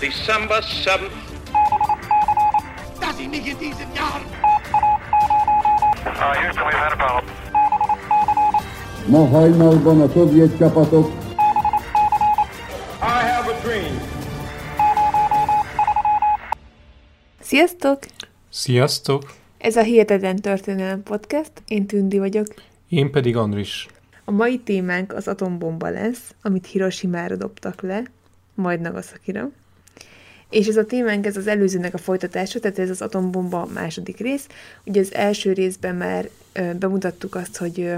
December 7th. dass ich mich in diesen Jahren Uh, Houston, we've had a problem. Ma hajnalban a szovjet csapatok I have a dream. Sziasztok! Sziasztok! Ez a Hihetetlen Történelem Podcast, én Tündi vagyok. Én pedig Andris. A mai témánk az atombomba lesz, amit Hiroshima-ra dobtak le, majd Nagasakira. És ez a témánk, ez az előzőnek a folytatása, tehát ez az atombomba második rész. Ugye az első részben már ö, bemutattuk azt, hogy ö,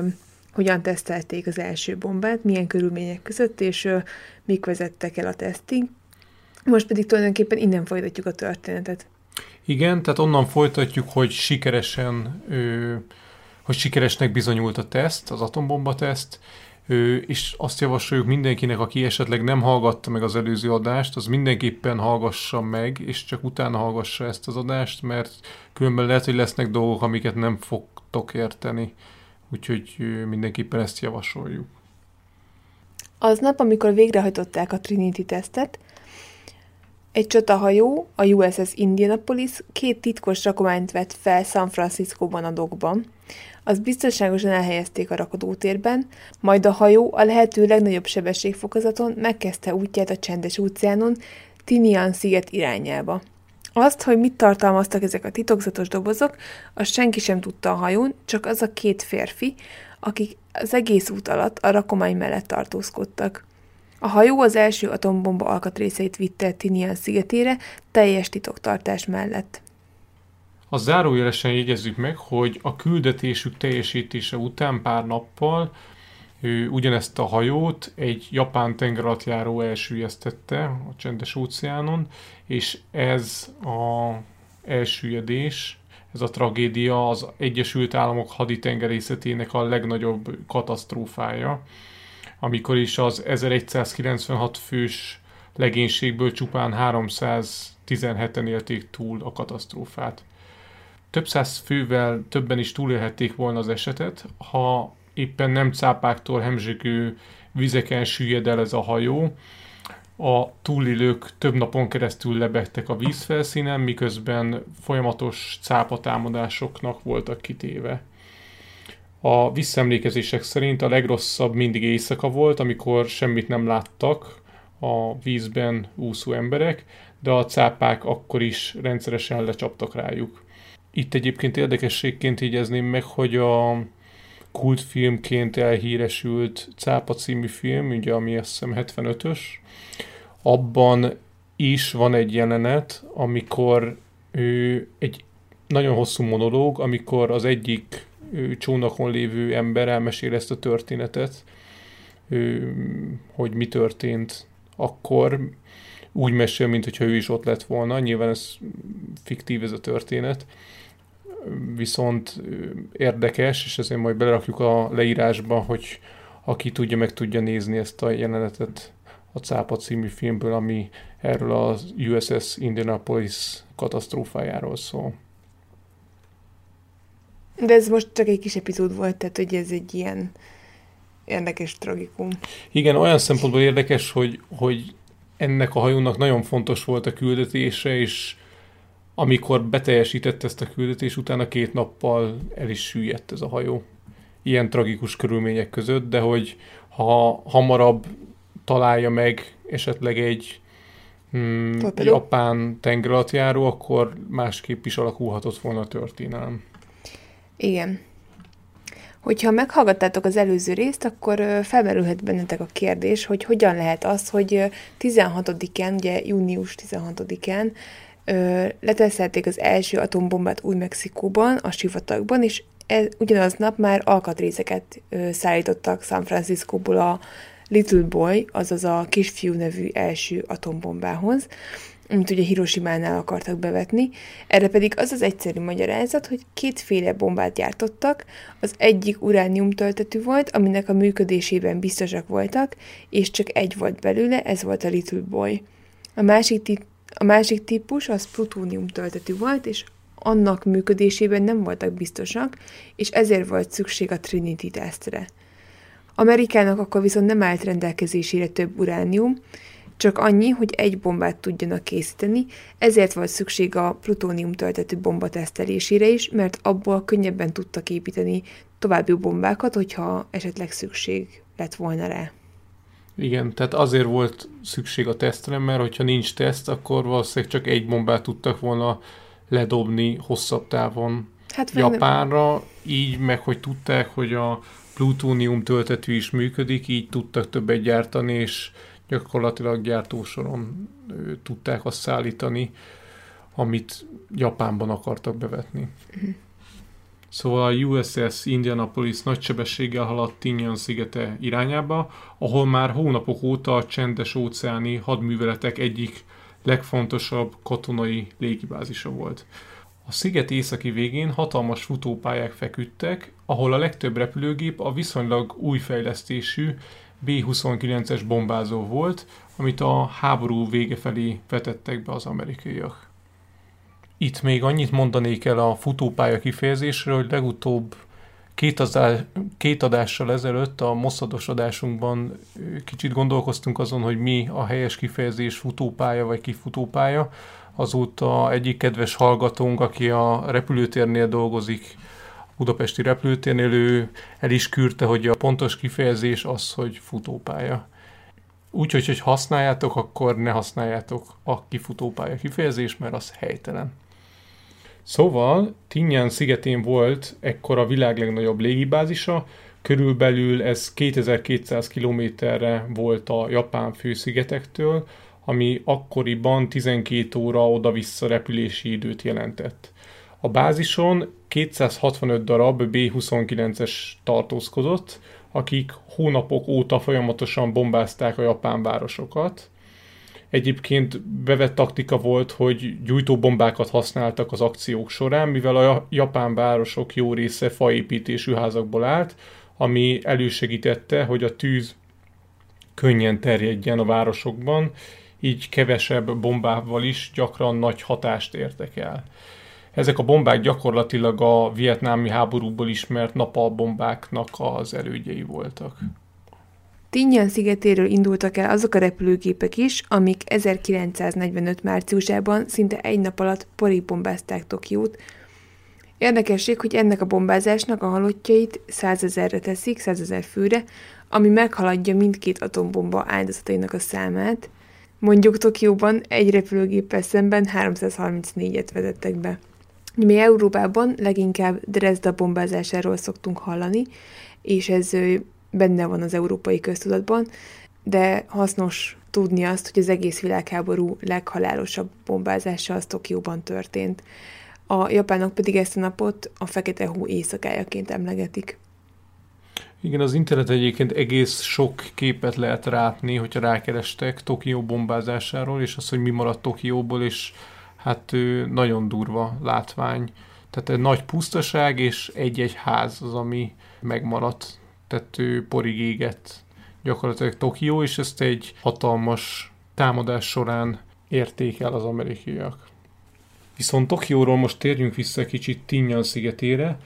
hogyan tesztelték az első bombát, milyen körülmények között, és ö, mik vezettek el a tesztig. Most pedig tulajdonképpen innen folytatjuk a történetet. Igen, tehát onnan folytatjuk, hogy sikeresen, ö, hogy sikeresnek bizonyult a teszt, az atombomba teszt, és azt javasoljuk mindenkinek, aki esetleg nem hallgatta meg az előző adást, az mindenképpen hallgassa meg, és csak utána hallgassa ezt az adást, mert különben lehet, hogy lesznek dolgok, amiket nem fogtok érteni. Úgyhogy mindenképpen ezt javasoljuk. Aznap, amikor végrehajtották a Trinity tesztet, egy csatahajó, a USS Indianapolis két titkos rakományt vett fel San Franciscóban a dokban. Az biztonságosan elhelyezték a rakodótérben, majd a hajó a lehető legnagyobb sebességfokozaton megkezdte útját a csendes óceánon Tinian sziget irányába. Azt, hogy mit tartalmaztak ezek a titokzatos dobozok, azt senki sem tudta a hajón, csak az a két férfi, akik az egész út alatt a rakomány mellett tartózkodtak. A hajó az első atombomba alkatrészeit vitte Tinian szigetére teljes titoktartás mellett. A zárójelesen jegyezzük meg, hogy a küldetésük teljesítése után pár nappal ő ugyanezt a hajót egy japán tengeralattjáró elsüllyesztette a csendes óceánon, és ez a elsüllyedés, ez a tragédia az Egyesült Államok haditengerészetének a legnagyobb katasztrófája, amikor is az 1196 fős legénységből csupán 317-en élték túl a katasztrófát. Több száz fővel többen is túlélhették volna az esetet, ha éppen nem cápáktól hemzsegő vizeken süllyed el ez a hajó. A túlélők több napon keresztül lebegtek a vízfelszínen, miközben folyamatos cápatámadásoknak voltak kitéve. A visszaemlékezések szerint a legrosszabb mindig éjszaka volt, amikor semmit nem láttak a vízben úszó emberek, de a cápák akkor is rendszeresen lecsaptak rájuk. Itt egyébként érdekességként jegyezném meg, hogy a kultfilmként elhíresült Cápa című film, ugye ami azt hiszem 75-ös, abban is van egy jelenet, amikor ő egy nagyon hosszú monológ, amikor az egyik ő, csónakon lévő ember elmesél ezt a történetet, ő, hogy mi történt akkor, úgy mesél, mint hogyha ő is ott lett volna. Nyilván ez fiktív ez a történet, viszont érdekes, és ezért majd belerakjuk a leírásba, hogy aki tudja, meg tudja nézni ezt a jelenetet a Cápa című filmből, ami erről az USS Indianapolis katasztrófájáról szól. De ez most csak egy kis epizód volt, tehát hogy ez egy ilyen érdekes tragikum. Igen, olyan szempontból érdekes, hogy, hogy ennek a hajónak nagyon fontos volt a küldetése, és amikor beteljesítette ezt a küldetés, utána két nappal el is süllyedt ez a hajó. Ilyen tragikus körülmények között, de hogy ha hamarabb találja meg esetleg egy mm, Torpedó. japán tengeralattjáró, akkor másképp is alakulhatott volna a történelem. Igen. Hogyha meghallgattátok az előző részt, akkor felmerülhet bennetek a kérdés, hogy hogyan lehet az, hogy ö, 16-án, ugye június 16-án ö, leteszelték az első atombombát Új-Mexikóban, a sivatagban, és ez, ugyanaz nap már alkatrészeket ö, szállítottak San Franciscóból a Little Boy, azaz a kisfiú nevű első atombombához, amit ugye Hiroshima-nál akartak bevetni. Erre pedig az az egyszerű magyarázat, hogy kétféle bombát gyártottak, az egyik uránium töltetű volt, aminek a működésében biztosak voltak, és csak egy volt belőle, ez volt a Little Boy. A másik, ti- a másik típus az plutónium töltetű volt, és annak működésében nem voltak biztosak, és ezért volt szükség a Trinity tesztre. Amerikának akkor viszont nem állt rendelkezésére több uránium, csak annyi, hogy egy bombát tudjanak készíteni, ezért volt szükség a plutónium töltető bomba tesztelésére is, mert abból könnyebben tudtak építeni további bombákat, hogyha esetleg szükség lett volna rá. Igen, tehát azért volt szükség a tesztre, mert hogyha nincs teszt, akkor valószínűleg csak egy bombát tudtak volna ledobni hosszabb távon hát Japánra, így meg, hogy tudták, hogy a plutónium töltető is működik, így tudtak többet gyártani, és gyakorlatilag gyártósoron tudták azt szállítani, amit Japánban akartak bevetni. Uh-huh. Szóval a USS Indianapolis nagy sebességgel haladt Tinian szigete irányába, ahol már hónapok óta a csendes óceáni hadműveletek egyik legfontosabb katonai légibázisa volt. A sziget északi végén hatalmas futópályák feküdtek, ahol a legtöbb repülőgép a viszonylag új fejlesztésű B-29-es bombázó volt, amit a háború vége felé vetettek be az amerikaiak. Itt még annyit mondanék el a futópálya kifejezésről, hogy legutóbb két, azá, két adással ezelőtt a moszados adásunkban kicsit gondolkoztunk azon, hogy mi a helyes kifejezés futópálya vagy kifutópálya. Azóta egyik kedves hallgatónk, aki a repülőtérnél dolgozik, budapesti repülőtérnél, ő el is kürte, hogy a pontos kifejezés az, hogy futópálya. Úgyhogy, hogy használjátok, akkor ne használjátok a kifutópálya kifejezés, mert az helytelen. Szóval Tinyan szigetén volt ekkor a világ legnagyobb légibázisa, körülbelül ez 2200 kilométerre volt a japán főszigetektől, ami akkoriban 12 óra oda-vissza repülési időt jelentett. A bázison 265 darab B-29-es tartózkodott, akik hónapok óta folyamatosan bombázták a japán városokat, Egyébként bevett taktika volt, hogy gyújtóbombákat használtak az akciók során, mivel a japán városok jó része faépítésű házakból állt, ami elősegítette, hogy a tűz könnyen terjedjen a városokban, így kevesebb bombával is gyakran nagy hatást értek el. Ezek a bombák gyakorlatilag a vietnámi háborúból ismert napalbombáknak az elődjei voltak. Tinyan szigetéről indultak el azok a repülőgépek is, amik 1945 márciusában szinte egy nap alatt porig bombázták Tokiót. Érdekesség, hogy ennek a bombázásnak a halottjait százezerre teszik, százezer főre, ami meghaladja mindkét atombomba áldozatainak a számát. Mondjuk Tokióban egy repülőgéppel szemben 334-et vezettek be. Mi Európában leginkább Dresda bombázásáról szoktunk hallani, és ez benne van az európai köztudatban, de hasznos tudni azt, hogy az egész világháború leghalálosabb bombázása az Tokióban történt. A japánok pedig ezt a napot a Fekete Hó éjszakájaként emlegetik. Igen, az internet egyébként egész sok képet lehet rátni, hogyha rákerestek Tokió bombázásáról, és az, hogy mi maradt Tokióból, és hát nagyon durva látvány. Tehát egy nagy pusztaság, és egy-egy ház az, ami megmaradt tető porig égett gyakorlatilag Tokió, és ezt egy hatalmas támadás során érték el az amerikaiak. Viszont Tokióról most térjünk vissza kicsit Tinyan szigetére.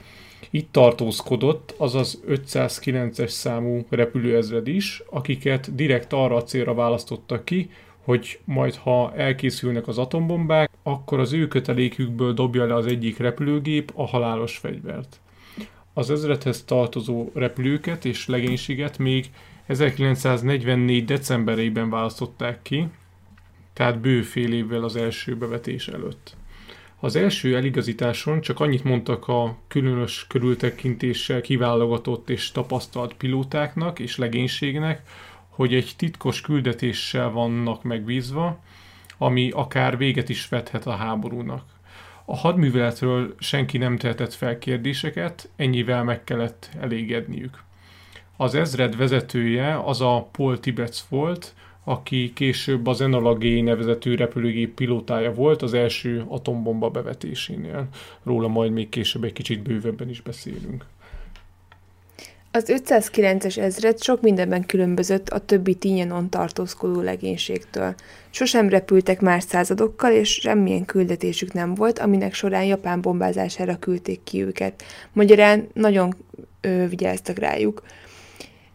Itt tartózkodott az az 509-es számú repülőezred is, akiket direkt arra a célra választottak ki, hogy majd ha elkészülnek az atombombák, akkor az ő kötelékükből dobja le az egyik repülőgép a halálos fegyvert. Az ezredhez tartozó repülőket és legénységet még 1944. decemberében választották ki, tehát bő fél évvel az első bevetés előtt. Az első eligazításon csak annyit mondtak a különös körültekintéssel kiválogatott és tapasztalt pilótáknak és legénységnek, hogy egy titkos küldetéssel vannak megbízva, ami akár véget is vethet a háborúnak. A hadműveletről senki nem tehetett fel kérdéseket, ennyivel meg kellett elégedniük. Az ezred vezetője az a Paul Tibetz volt, aki később az Enola G nevezetű repülőgép pilótája volt az első atombomba bevetésénél. Róla majd még később egy kicsit bővebben is beszélünk. Az 509-es ezred sok mindenben különbözött a többi Tinyanon tartózkodó legénységtől. Sosem repültek más századokkal, és semmilyen küldetésük nem volt, aminek során Japán bombázására küldték ki őket. Magyarán nagyon ö, vigyáztak rájuk.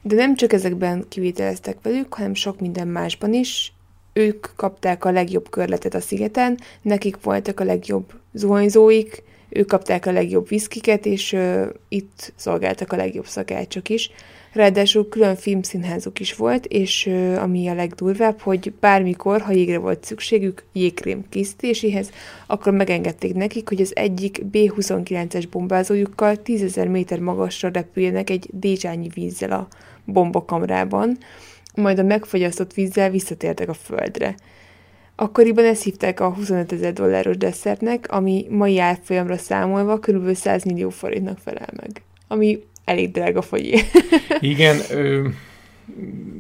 De nem csak ezekben kivételeztek velük, hanem sok minden másban is. ők kapták a legjobb körletet a szigeten, nekik voltak a legjobb zuhanyzóik, ők kapták a legjobb viszkiket, és ö, itt szolgáltak a legjobb szakácsok is. Ráadásul külön filmszínházuk is volt, és ö, ami a legdurvább, hogy bármikor, ha jégre volt szükségük jégkrém készítéséhez, akkor megengedték nekik, hogy az egyik B-29-es bombázójukkal 10.000 méter magasra repüljenek egy dézsányi vízzel a bombakamrában, majd a megfogyasztott vízzel visszatértek a földre. Akkoriban ezt hívták a 25 ezer dolláros desszertnek, ami mai árfolyamra számolva kb. 100 millió forintnak felel meg. Ami elég drága fogyé. Igen, ö,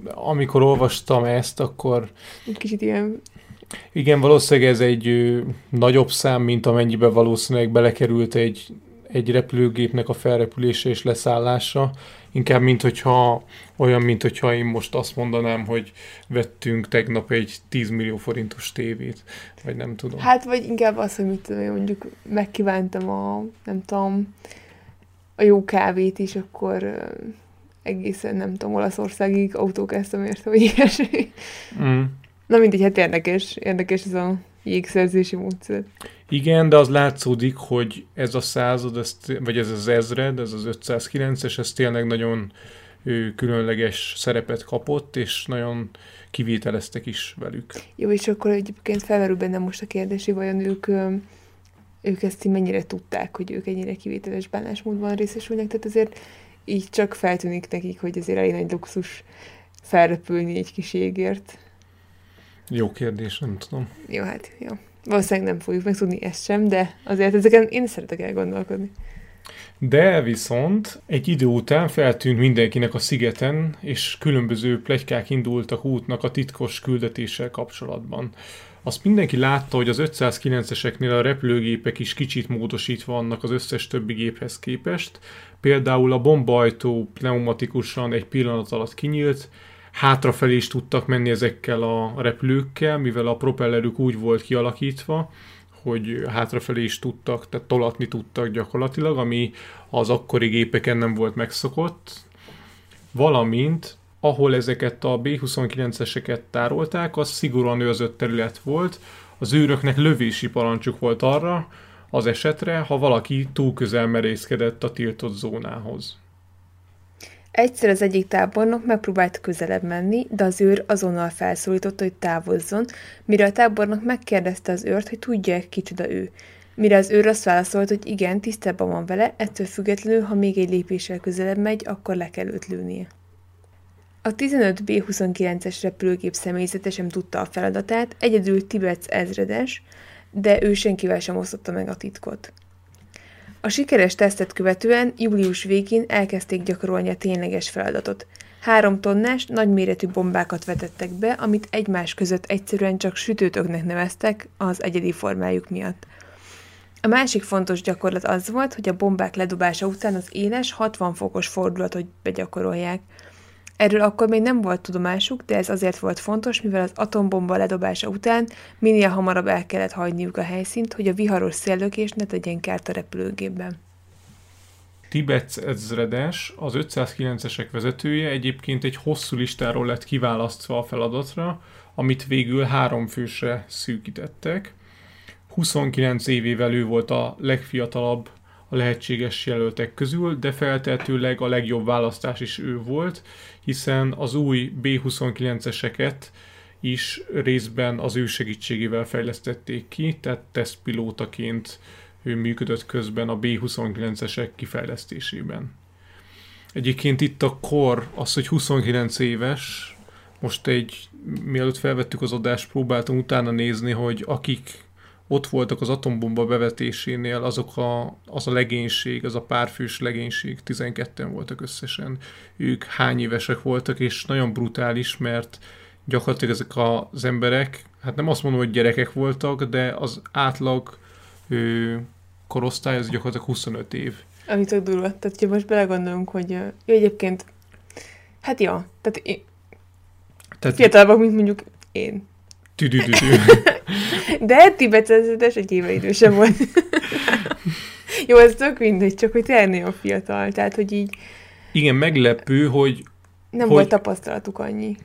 amikor olvastam ezt, akkor Kicsit ilyen, igen, valószínűleg ez egy ö, nagyobb szám, mint amennyibe valószínűleg belekerült egy, egy repülőgépnek a felrepülése és leszállása. Inkább, mint hogyha, olyan, mint hogyha én most azt mondanám, hogy vettünk tegnap egy 10 millió forintos tévét, vagy nem tudom. hát vagy inkább az, hogy mit tudom mondjuk megkívántam a, nem tudom, a jó kávét is, akkor egészen, nem tudom, Olaszországig autókáztam érte, vagy ilyesmi. Mm. Na mindegy, hát érdekes, érdekes ez a jégszerzési módszer. Igen, de az látszódik, hogy ez a század, ez, vagy ez az ezred, ez az 509-es, ez tényleg nagyon ő, különleges szerepet kapott, és nagyon kivételeztek is velük. Jó, és akkor egyébként felmerül bennem most a kérdés, hogy vajon ők, ők ezt így mennyire tudták, hogy ők ennyire kivételes bánásmódban részesülnek, tehát azért így csak feltűnik nekik, hogy azért elég nagy luxus felrepülni egy kis jégért. Jó kérdés, nem tudom. Jó, hát jó. Valószínűleg nem fogjuk megtudni ezt sem, de azért ezeken én szeretek elgondolkodni. De viszont egy idő után feltűnt mindenkinek a szigeten, és különböző plegykák indultak útnak a titkos küldetéssel kapcsolatban. Azt mindenki látta, hogy az 509-eseknél a repülőgépek is kicsit módosítva vannak az összes többi géphez képest. Például a bombaajtó pneumatikusan egy pillanat alatt kinyílt, hátrafelé is tudtak menni ezekkel a repülőkkel, mivel a propellerük úgy volt kialakítva, hogy hátrafelé is tudtak, tehát tolatni tudtak gyakorlatilag, ami az akkori gépeken nem volt megszokott, valamint ahol ezeket a B-29-eseket tárolták, az szigorúan őrzött terület volt, az őröknek lövési parancsuk volt arra, az esetre, ha valaki túl közel merészkedett a tiltott zónához. Egyszer az egyik tábornok megpróbált közelebb menni, de az őr azonnal felszólította, hogy távozzon, mire a tábornok megkérdezte az őrt, hogy tudja kicsoda ő. Mire az őr azt válaszolt, hogy igen, tisztában van vele, ettől függetlenül, ha még egy lépéssel közelebb megy, akkor le kell őt lőnie. A 15 B-29-es repülőgép személyzete sem tudta a feladatát, egyedül Tibet ezredes, de ő senkivel sem osztotta meg a titkot. A sikeres tesztet követően július végén elkezdték gyakorolni a tényleges feladatot. Három tonnás, nagyméretű bombákat vetettek be, amit egymás között egyszerűen csak sütőtöknek neveztek az egyedi formájuk miatt. A másik fontos gyakorlat az volt, hogy a bombák ledobása után az éles 60 fokos fordulatot begyakorolják. Erről akkor még nem volt tudomásuk, de ez azért volt fontos, mivel az atombomba ledobása után minél hamarabb el kellett hagyniuk a helyszínt, hogy a viharos széllökés ne tegyen kárt a repülőgépben. Tibet ezredes, az 509-esek vezetője egyébként egy hosszú listáról lett kiválasztva a feladatra, amit végül három fősre szűkítettek. 29 évével ő volt a legfiatalabb a lehetséges jelöltek közül, de feltehetőleg a legjobb választás is ő volt, hiszen az új B-29-eseket is részben az ő segítségével fejlesztették ki, tehát tesztpilótaként ő működött közben a B-29-esek kifejlesztésében. Egyébként itt a kor, az, hogy 29 éves, most egy, mielőtt felvettük az adást, próbáltam utána nézni, hogy akik ott voltak az atombomba bevetésénél, azok a, az a legénység, az a párfős legénység, 12-en voltak összesen. Ők hány évesek voltak, és nagyon brutális, mert gyakorlatilag ezek az emberek, hát nem azt mondom, hogy gyerekek voltak, de az átlag ő, korosztály az gyakorlatilag 25 év. Ami tök durva. Tehát, ha most belegondolunk, hogy jó, egyébként, hát ja, tehát én, Tehát fiatalabbak, mint mondjuk én. tüdüdüdü. De tibetezetes egy éve idősebb volt. Jó, ez tök mindegy, csak hogy tényleg nagyon fiatal, tehát hogy így Igen, meglepő, hogy nem Hogy- volt tapasztalatuk annyi.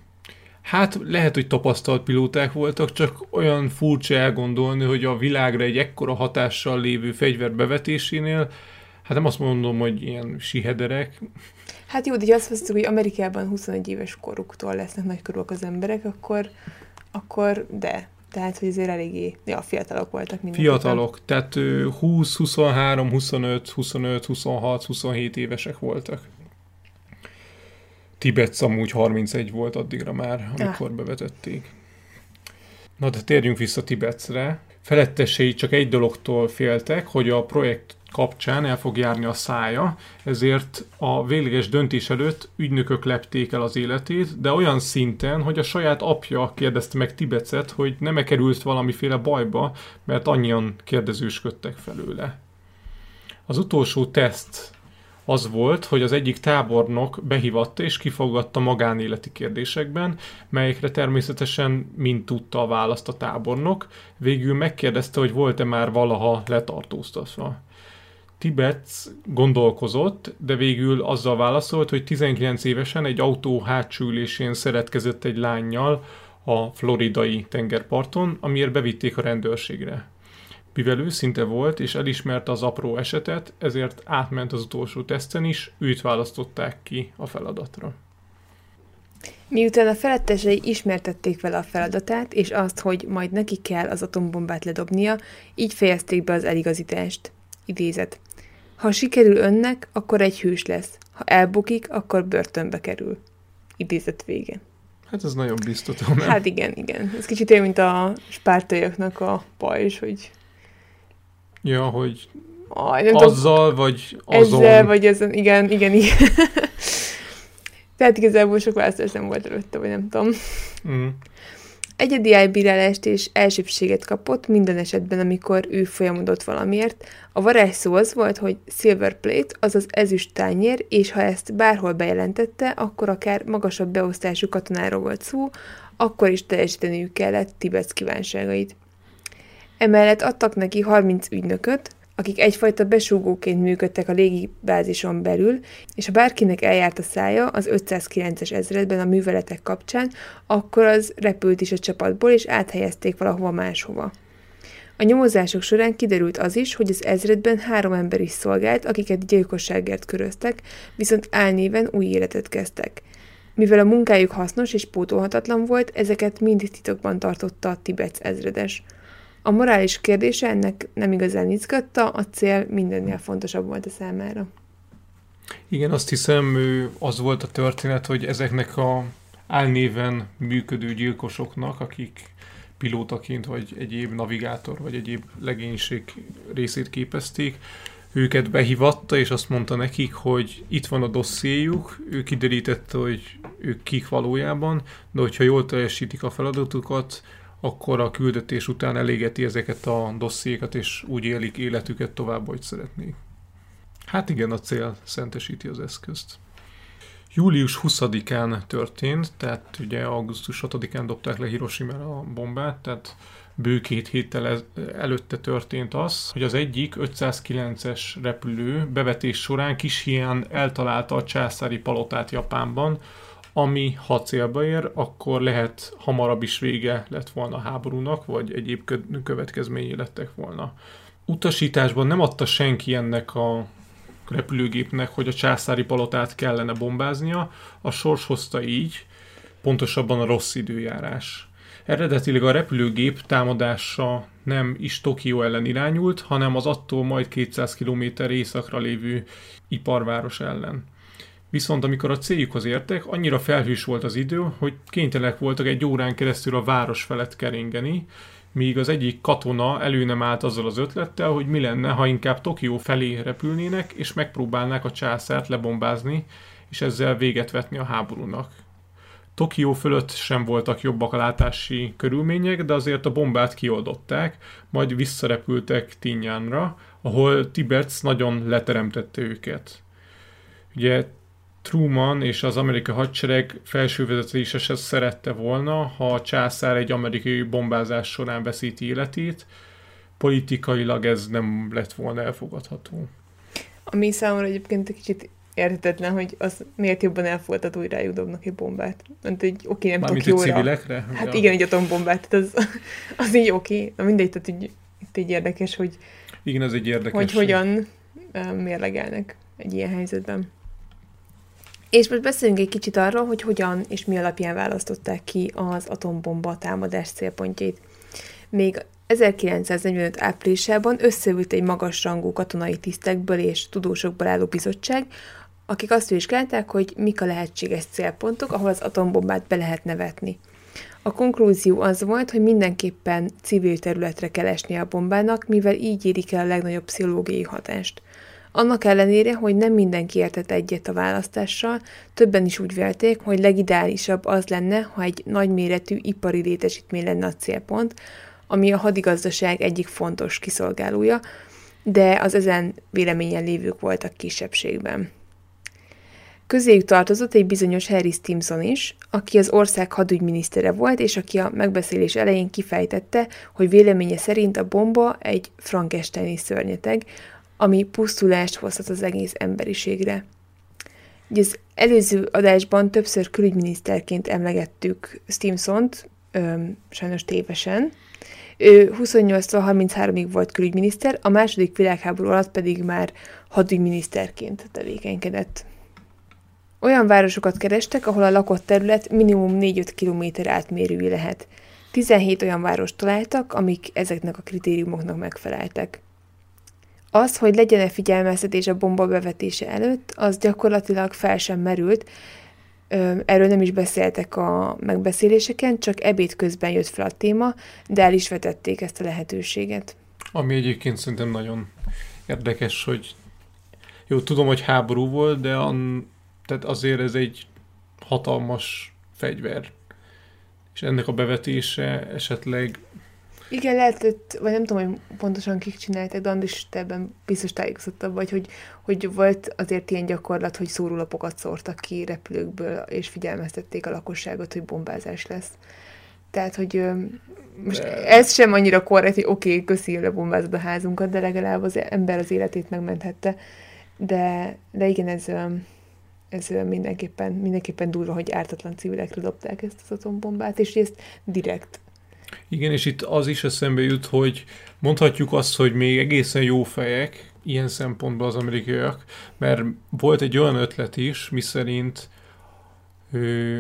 Hát lehet, hogy tapasztalt pilóták voltak, csak olyan furcsa elgondolni, hogy a világra egy ekkora hatással lévő fegyver bevetésénél, hát nem azt mondom, hogy ilyen sihederek. Hát jó, de azt hiszük, hogy Amerikában 21 éves koruktól lesznek nagykorúak az emberek, akkor, akkor de. Tehát, hogy azért eléggé, ja, fiatalok voltak mindenképpen. Fiatalok, tehát 20, 23, 25, 25, 26, 27 évesek voltak. Tibet amúgy 31 volt addigra már, amikor ah. bevetették. Na de térjünk vissza Tibetre. Felettesei csak egy dologtól féltek, hogy a projekt kapcsán el fog járni a szája, ezért a végleges döntés előtt ügynökök lepték el az életét, de olyan szinten, hogy a saját apja kérdezte meg Tibecet, hogy nem -e került valamiféle bajba, mert annyian kérdezősködtek felőle. Az utolsó teszt az volt, hogy az egyik tábornok behívatta és kifogadta magánéleti kérdésekben, melyekre természetesen mind tudta a választ a tábornok, végül megkérdezte, hogy volt-e már valaha letartóztatva. Tibet gondolkozott, de végül azzal válaszolt, hogy 19 évesen egy autó hátsó ülésén szeretkezett egy lányjal a floridai tengerparton, amiért bevitték a rendőrségre. Mivel őszinte volt és elismerte az apró esetet, ezért átment az utolsó teszten is, őt választották ki a feladatra. Miután a felettesei ismertették vele a feladatát, és azt, hogy majd neki kell az atombombát ledobnia, így fejezték be az eligazítást. Idézet. Ha sikerül önnek, akkor egy hős lesz. Ha elbukik, akkor börtönbe kerül. Idézet vége. Hát ez nagyon biztató, nem? Hát igen, igen. Ez kicsit olyan, mint a spártaiaknak a pajzs, hogy Ja, hogy Aj, nem azzal, tudom, vagy azon. Ezzel, vagy ezen, igen, igen, igen. Tehát igazából sok választás nem volt előtte, vagy nem tudom. Mm. Egyedi elbírálást és elsőbséget kapott minden esetben, amikor ő folyamodott valamiért. A varázsszó az volt, hogy silver plate, azaz ezüst tányér, és ha ezt bárhol bejelentette, akkor akár magasabb beosztású katonáról volt szó, akkor is teljesíteniük kellett Tibet kívánságait. Emellett adtak neki 30 ügynököt, akik egyfajta besúgóként működtek a légibázison belül, és ha bárkinek eljárt a szája az 509-es ezredben a műveletek kapcsán, akkor az repült is a csapatból, és áthelyezték valahova máshova. A nyomozások során kiderült az is, hogy az ezredben három ember is szolgált, akiket gyilkosságért köröztek, viszont álnéven új életet kezdtek. Mivel a munkájuk hasznos és pótolhatatlan volt, ezeket mind titokban tartotta a Tibet ezredes. A morális kérdése ennek nem igazán izgatta, a cél mindennél fontosabb volt a számára. Igen, azt hiszem, az volt a történet, hogy ezeknek a álnéven működő gyilkosoknak, akik pilótaként, vagy egyéb navigátor, vagy egyéb legénység részét képezték, őket behívatta, és azt mondta nekik, hogy itt van a dossziéjuk, ő kiderítette, hogy ők kik valójában, de hogyha jól teljesítik a feladatukat, akkor a küldetés után elégeti ezeket a dossziékat, és úgy élik életüket tovább, hogy szeretnék. Hát igen, a cél szentesíti az eszközt. Július 20-án történt, tehát ugye augusztus 6-án dobták le hiroshima a bombát, tehát bő két héttel előtte történt az, hogy az egyik 509-es repülő bevetés során kis hián eltalálta a császári palotát Japánban, ami ha célba ér, akkor lehet hamarabb is vége lett volna a háborúnak, vagy egyéb következményei lettek volna. Utasításban nem adta senki ennek a repülőgépnek, hogy a császári palotát kellene bombáznia, a sors hozta így, pontosabban a rossz időjárás. Eredetileg a repülőgép támadása nem is Tokió ellen irányult, hanem az attól majd 200 km északra lévő iparváros ellen. Viszont amikor a céljukhoz értek, annyira felhős volt az idő, hogy kénytelenek voltak egy órán keresztül a város felett keringeni, míg az egyik katona elő nem állt azzal az ötlettel, hogy mi lenne, ha inkább Tokió felé repülnének, és megpróbálnák a császárt lebombázni, és ezzel véget vetni a háborúnak. Tokió fölött sem voltak jobbak a látási körülmények, de azért a bombát kioldották, majd visszarepültek Tinyánra, ahol Tibet nagyon leteremtette őket. Ugye Truman és az amerikai hadsereg felsővezetése se szerette volna, ha a császár egy amerikai bombázás során veszíti életét. Politikailag ez nem lett volna elfogadható. Ami számomra egyébként egy kicsit érthetetlen, hogy az miért jobban elfogadhat, hogy rájuk dobnak egy bombát. Mert hogy oké, nem Mármint Tokióra. egy civilekre? Hát Ja. igen, egy atombombát, tehát az, az így oké. Na mindegy, tehát így, itt így érdekes, hogy, Igen, ez egy érdekes. hogy hogyan mérlegelnek egy ilyen helyzetben. És most beszéljünk egy kicsit arról, hogy hogyan és mi alapján választották ki az atombomba támadás célpontjait. Még 1945 áprilisában összeült egy magasrangú katonai tisztekből és tudósokból álló bizottság, akik azt vizsgálták, hogy mik a lehetséges célpontok, ahol az atombombát be lehet vetni. A konklúzió az volt, hogy mindenképpen civil területre kell esnie a bombának, mivel így érik el a legnagyobb pszichológiai hatást. Annak ellenére, hogy nem mindenki értett egyet a választással, többen is úgy vélték, hogy legideálisabb az lenne, ha egy nagyméretű ipari létesítmény lenne a célpont, ami a hadigazdaság egyik fontos kiszolgálója, de az ezen véleményen lévők voltak kisebbségben. Közéjük tartozott egy bizonyos Harry Stimson is, aki az ország hadügyminisztere volt, és aki a megbeszélés elején kifejtette, hogy véleménye szerint a bomba egy frankensteini szörnyeteg, ami pusztulást hozhat az egész emberiségre. Ugye az előző adásban többször külügyminiszterként emlegettük Stimsont, sajnos tévesen. Ő 28-tól 33-ig volt külügyminiszter, a második világháború alatt pedig már hadügyminiszterként tevékenykedett. Olyan városokat kerestek, ahol a lakott terület minimum 4-5 km átmérőjű lehet. 17 olyan várost találtak, amik ezeknek a kritériumoknak megfeleltek. Az, hogy legyen-e figyelmeztetés a bomba bevetése előtt, az gyakorlatilag fel sem merült, erről nem is beszéltek a megbeszéléseken, csak ebéd közben jött fel a téma, de el is vetették ezt a lehetőséget. Ami egyébként szerintem nagyon érdekes, hogy jó, tudom, hogy háború volt, de an, tehát azért ez egy hatalmas fegyver. És ennek a bevetése esetleg Igen, lehetett, vagy nem tudom, hogy pontosan kik csinálták, de Andris, te ebben biztos tájékozottabb vagy, hogy, hogy volt azért ilyen gyakorlat, hogy szórólapokat szórtak ki repülőkből, és figyelmeztették a lakosságot, hogy bombázás lesz. Tehát, hogy most De- ez sem annyira korrekt, hogy oké, okay, köszi, lebombázod a házunkat, de legalább az ember az életét megmenthette. De, de igen, ez, ez mindenképpen, mindenképpen durva, hogy ártatlan civilekre dobták ezt az atombombát, és hogy ezt direkt Igen, és itt az is eszembe jut, hogy mondhatjuk azt, hogy még egészen jó fejek, ilyen szempontból az amerikaiak, mert volt egy olyan ötlet is, miszerint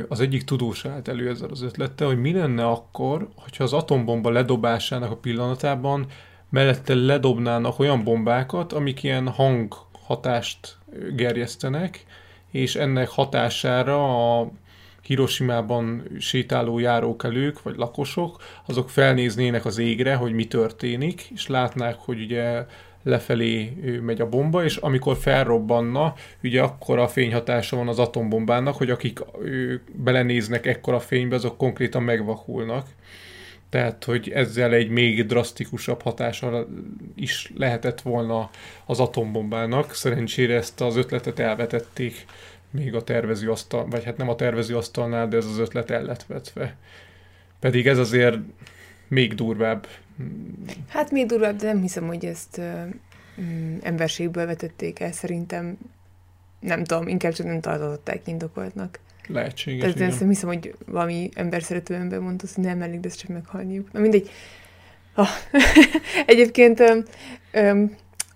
az egyik tudós állt elő ezzel az ötlettel, hogy mi lenne akkor, hogyha az atombomba ledobásának a pillanatában mellette ledobnának olyan bombákat, amik ilyen hanghatást gerjesztenek, és ennek hatására a Hiroshima-ban sétáló járókelők, vagy lakosok, azok felnéznének az égre, hogy mi történik, és látnák, hogy ugye lefelé megy a bomba, és amikor felrobbanna, ugye akkor a fényhatása van az atombombának, hogy akik belenéznek ekkora fénybe, azok konkrétan megvakulnak. Tehát, hogy ezzel egy még drasztikusabb hatása is lehetett volna az atombombának. Szerencsére ezt az ötletet elvetették még a tervezőasztal, vagy hát nem a tervezőasztalnál, de ez az ötlet el lett vetve. Pedig ez azért még durvább. Hát még durvább, de nem hiszem, hogy ezt mm, emberségből vetették el. Szerintem nem tudom, inkább csak nem tartották indokoltnak. Lehetséges, Tehát igen. nem hiszem, hogy valami ember szerető ember mondta, azt, hogy nem elég, de ezt csak meghalniuk. Na mindegy. Ah. Egyébként öm, öm,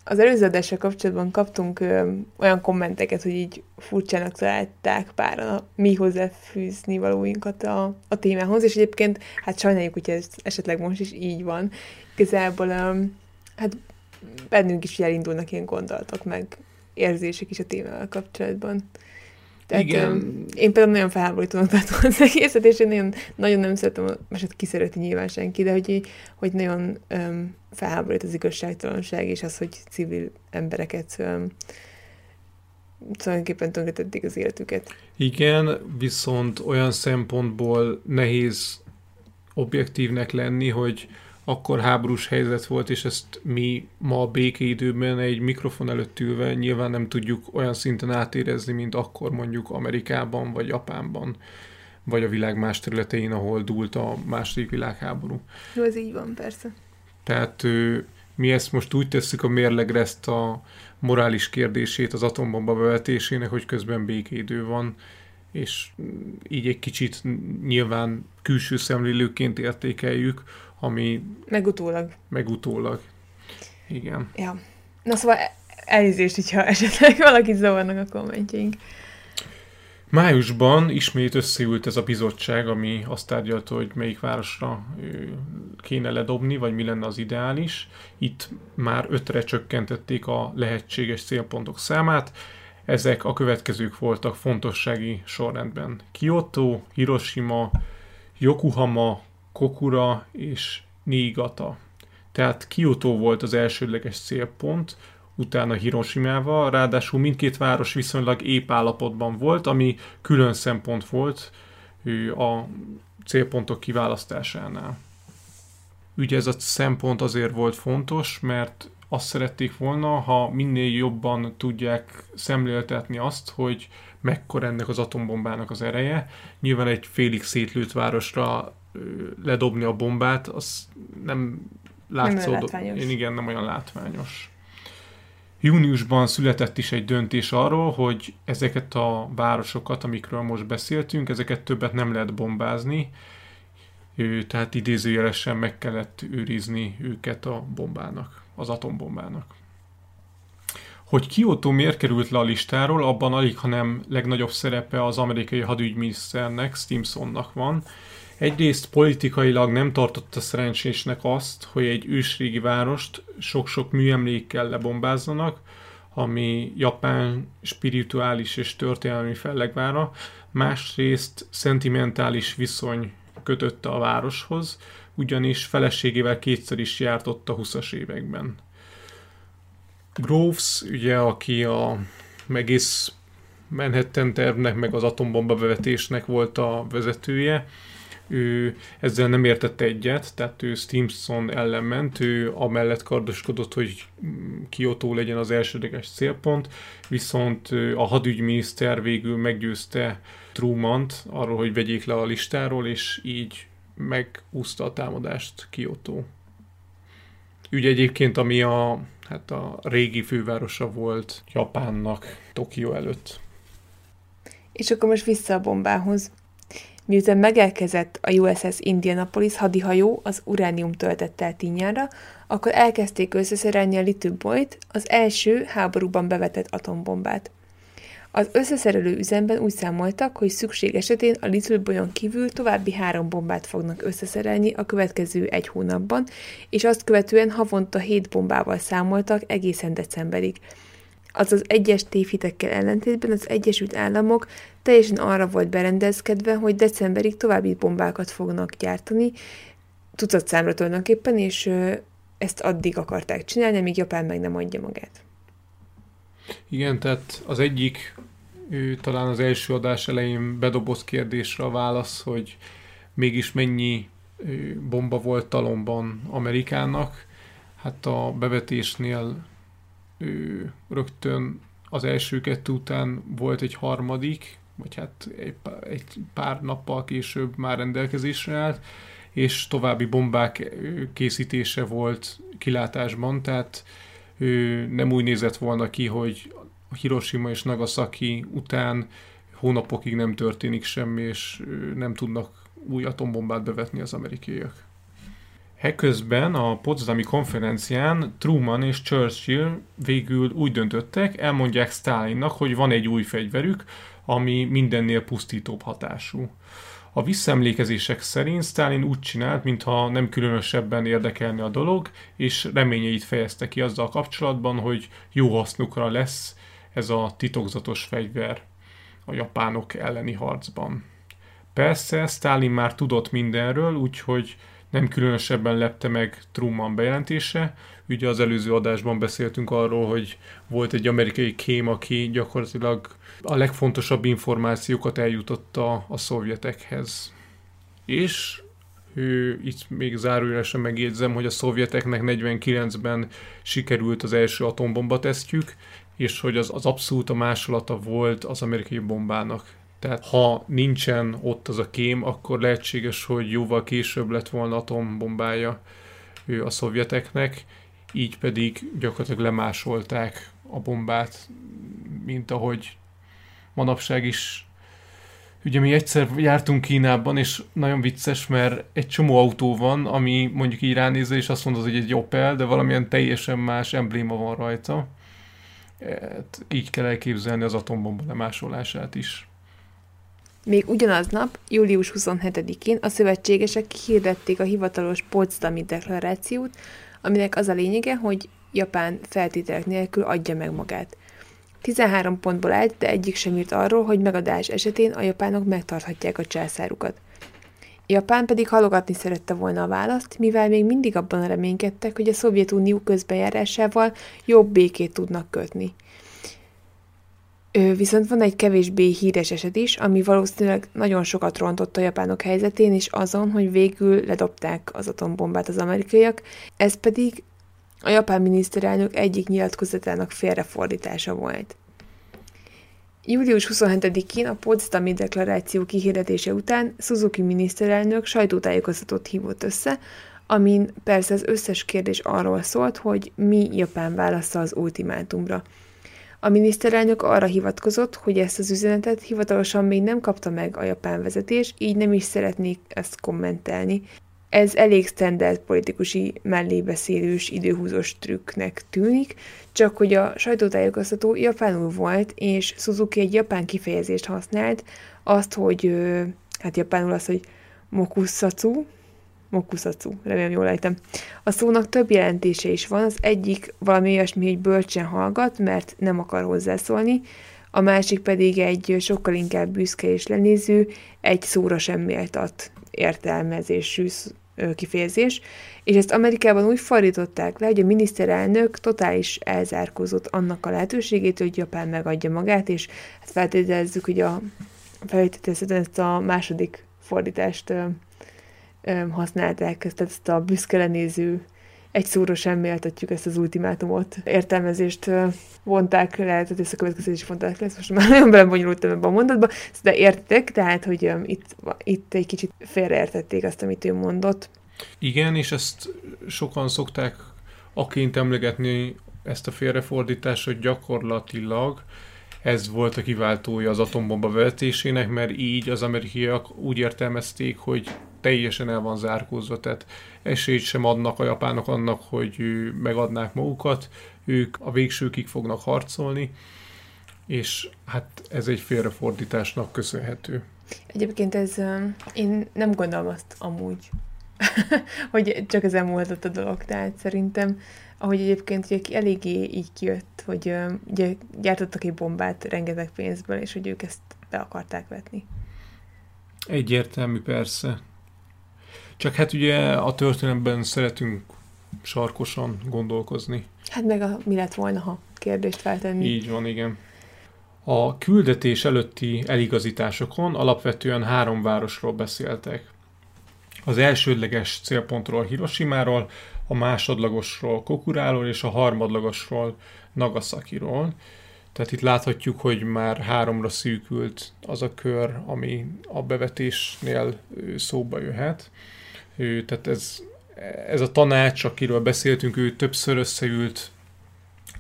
az előző adással kapcsolatban kaptunk öm, olyan kommenteket, hogy így furcsának találták páran a mi hozzáfűzni valóinkat a, a témához, és egyébként hát sajnáljuk, hogy ez esetleg most is így van. Igazából öm, hát bennünk is elindulnak ilyen gondolatok, meg érzések is a témával kapcsolatban. Tehát, Igen. én például nagyon felháborítónak tartom az egészet, és én nagyon, nagyon nem szeretem, most hát kiszereti nyilván senki, de hogy, hogy nagyon öm, felháborít az igazságtalanság, és az, hogy civil embereket öm, tulajdonképpen tönkretették az életüket. Igen, viszont olyan szempontból nehéz objektívnek lenni, hogy akkor háborús helyzet volt, és ezt mi ma a békeidőben egy mikrofon előtt ülve nyilván nem tudjuk olyan szinten átérezni, mint akkor mondjuk Amerikában, vagy Japánban, vagy a világ más területein, ahol dúlt a második világháború. Jó, ez így van, persze. Tehát ö, mi ezt most úgy tesszük a mérlegre ezt a morális kérdését az atombomba bevetésének, hogy közben békédő van, és így egy kicsit nyilván külső szemlélőként értékeljük, ami... Megutólag. Megutólag. Igen. Ja. Na szóval elnézést, hogyha esetleg valaki zavarnak a kommentjeink. Májusban ismét összeült ez a bizottság, ami azt tárgyalta, hogy melyik városra kéne ledobni, vagy mi lenne az ideális. Itt már ötre csökkentették a lehetséges célpontok számát. Ezek a következők voltak fontossági sorrendben. Kyoto, Hiroshima, Yokohama, Kokura és Niigata. Tehát Kyoto volt az elsődleges célpont, utána Hiroshima-val, ráadásul mindkét város viszonylag épp állapotban volt, ami külön szempont volt a célpontok kiválasztásánál. Ugye ez a szempont azért volt fontos, mert azt szerették volna, ha minél jobban tudják szemléltetni azt, hogy mekkora ennek az atombombának az ereje. Nyilván egy félig szétlőtt városra ledobni a bombát, az nem látszódott. Én igen, nem olyan látványos. Júniusban született is egy döntés arról, hogy ezeket a városokat, amikről most beszéltünk, ezeket többet nem lehet bombázni, tehát idézőjelesen meg kellett őrizni őket a bombának, az atombombának. Hogy Kyoto miért került le a listáról, abban alig, hanem legnagyobb szerepe az amerikai hadügyminiszternek, Stimsonnak van, Egyrészt politikailag nem tartotta szerencsésnek azt, hogy egy ősrégi várost sok-sok műemlékkel lebombázzanak, ami Japán spirituális és történelmi fellegvára, másrészt szentimentális viszony kötötte a városhoz, ugyanis feleségével kétszer is járt ott a 20-as években. Groves, ugye, aki a egész Manhattan tervnek, meg az atombomba bevetésnek volt a vezetője, ő ezzel nem értette egyet, tehát ő Stimson ellen ment, ő amellett kardoskodott, hogy Kyoto legyen az elsődleges célpont, viszont a hadügyminiszter végül meggyőzte Truman-t arról, hogy vegyék le a listáról, és így megúszta a támadást Kyoto. Ügy egyébként, ami a, hát a régi fővárosa volt Japánnak Tokió előtt. És akkor most vissza a bombához. Miután megelkezett a USS Indianapolis hadihajó az uránium töltettel tínjára, akkor elkezdték összeszerelni a Little Boy-t, az első háborúban bevetett atombombát. Az összeszerelő üzemben úgy számoltak, hogy szükség esetén a Little Boy-on kívül további három bombát fognak összeszerelni a következő egy hónapban, és azt követően havonta hét bombával számoltak egészen decemberig – azaz egyes tévhitekkel ellentétben az Egyesült Államok teljesen arra volt berendezkedve, hogy decemberig további bombákat fognak gyártani, tucat számra tulajdonképpen, és ezt addig akarták csinálni, amíg Japán meg nem adja magát. Igen, tehát az egyik, ő, talán az első adás elején bedobott kérdésre a válasz, hogy mégis mennyi bomba volt talomban Amerikának. Hát a bevetésnél ő rögtön az első kettő után volt egy harmadik, vagy hát egy, egy pár nappal később már rendelkezésre állt, és további bombák készítése volt kilátásban, tehát ő nem úgy nézett volna ki, hogy Hiroshima és Nagasaki után hónapokig nem történik semmi, és nem tudnak új atombombát bevetni az amerikaiak. Ekközben a Potsdami konferencián Truman és Churchill végül úgy döntöttek, elmondják Stalinnak, hogy van egy új fegyverük, ami mindennél pusztítóbb hatású. A visszaemlékezések szerint Stalin úgy csinált, mintha nem különösebben érdekelne a dolog, és reményeit fejezte ki azzal kapcsolatban, hogy jó hasznukra lesz ez a titokzatos fegyver a japánok elleni harcban. Persze, Stalin már tudott mindenről, úgyhogy nem különösebben lepte meg Truman bejelentése. Ugye az előző adásban beszéltünk arról, hogy volt egy amerikai kém, aki gyakorlatilag a legfontosabb információkat eljutotta a szovjetekhez. És ő, itt még zárójelesen megjegyzem, hogy a szovjeteknek 49-ben sikerült az első atombomba tesztjük, és hogy az, az abszolút a másolata volt az amerikai bombának. Tehát ha nincsen ott az a kém, akkor lehetséges, hogy jóval később lett volna atombombája ő a szovjeteknek, így pedig gyakorlatilag lemásolták a bombát, mint ahogy manapság is Ugye mi egyszer jártunk Kínában, és nagyon vicces, mert egy csomó autó van, ami mondjuk így ránézve, és azt mondod, hogy egy Opel, de valamilyen teljesen más embléma van rajta. Hát, így kell elképzelni az atombomba lemásolását is. Még ugyanaznap, július 27-én a szövetségesek hirdették a hivatalos Potsdami deklarációt, aminek az a lényege, hogy Japán feltételek nélkül adja meg magát. 13 pontból állt, de egyik sem írt arról, hogy megadás esetén a japánok megtarthatják a császárukat. Japán pedig halogatni szerette volna a választ, mivel még mindig abban reménykedtek, hogy a Szovjetunió közbejárásával jobb békét tudnak kötni. Viszont van egy kevésbé híres eset is, ami valószínűleg nagyon sokat rontott a japánok helyzetén, és azon, hogy végül ledobták az atombombát az amerikaiak, ez pedig a japán miniszterelnök egyik nyilatkozatának félrefordítása volt. Július 27-én a Potsdami deklaráció kihirdetése után Suzuki miniszterelnök sajtótájékoztatót hívott össze, amin persze az összes kérdés arról szólt, hogy mi Japán válasza az ultimátumra. A miniszterelnök arra hivatkozott, hogy ezt az üzenetet hivatalosan még nem kapta meg a japán vezetés, így nem is szeretnék ezt kommentelni. Ez elég standard politikusi mellébeszélős, időhúzós trükknek tűnik, csak hogy a sajtótájékoztató japánul volt, és Suzuki egy japán kifejezést használt, azt, hogy hát japánul az, hogy mokusatsu, mokusatsu, remélem jól ejtem. A szónak több jelentése is van, az egyik valami olyasmi, hogy bölcsen hallgat, mert nem akar hozzászólni, a másik pedig egy sokkal inkább büszke és lenéző, egy szóra sem méltat értelmezésű kifejezés, és ezt Amerikában úgy fordították le, hogy a miniszterelnök totális elzárkózott annak a lehetőségét, hogy Japán megadja magát, és hát feltételezzük, hogy a feltételezzük, ezt a második fordítást használták, ezt, ezt a büszke lenéző egy szóra sem méltatjuk ezt az ultimátumot. Értelmezést vonták le, tehát ezt a következő is vonták le, most már nagyon belebonyolultam ebben a mondatba, de értek, tehát, hogy itt, itt egy kicsit félreértették azt, amit ő mondott. Igen, és ezt sokan szokták aként emlegetni ezt a félrefordítást, hogy gyakorlatilag ez volt a kiváltója az atombomba vezetésének, mert így az amerikaiak úgy értelmezték, hogy teljesen el van zárkózva, tehát esélyt sem adnak a japánok annak, hogy megadnák magukat, ők a végsőkig fognak harcolni, és hát ez egy félrefordításnak köszönhető. Egyébként ez, én nem gondolom azt amúgy, hogy csak ez múlott a dolog, tehát szerintem, ahogy egyébként ugye eléggé így kijött, hogy ugye gyártottak egy bombát rengeteg pénzből, és hogy ők ezt be akarták vetni. Egyértelmű, persze. Csak hát ugye a történelemben szeretünk sarkosan gondolkozni. Hát meg a mi lett volna, ha kérdést feltenni. Így van, igen. A küldetés előtti eligazításokon alapvetően három városról beszéltek. Az elsődleges célpontról Hiroshimáról, a másodlagosról Kokuráról és a harmadlagosról Nagasakiról. Tehát itt láthatjuk, hogy már háromra szűkült az a kör, ami a bevetésnél szóba jöhet. Tehát ez, ez a tanács, akiről beszéltünk, ő többször összeült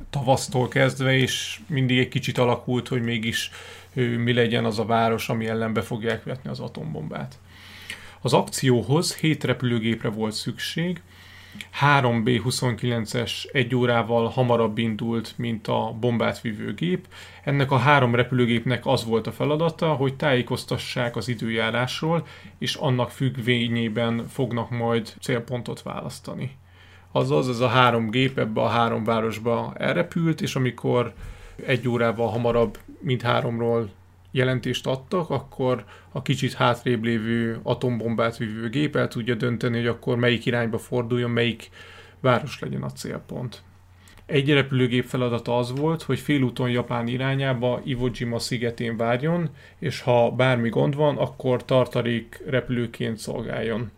tavasztól kezdve, és mindig egy kicsit alakult, hogy mégis mi legyen az a város, ami ellen be fogják vetni az atombombát. Az akcióhoz 7 repülőgépre volt szükség, 3 B-29-es egy órával hamarabb indult, mint a bombát vívő gép. Ennek a három repülőgépnek az volt a feladata, hogy tájékoztassák az időjárásról, és annak függvényében fognak majd célpontot választani. Azaz ez a három gép ebbe a három városba elrepült, és amikor egy órával hamarabb, mint háromról jelentést adtak, akkor a kicsit hátrébb lévő atombombát vívő gép el tudja dönteni, hogy akkor melyik irányba forduljon, melyik város legyen a célpont. Egy repülőgép feladata az volt, hogy félúton Japán irányába Iwo Jima szigetén várjon, és ha bármi gond van, akkor tartalék repülőként szolgáljon.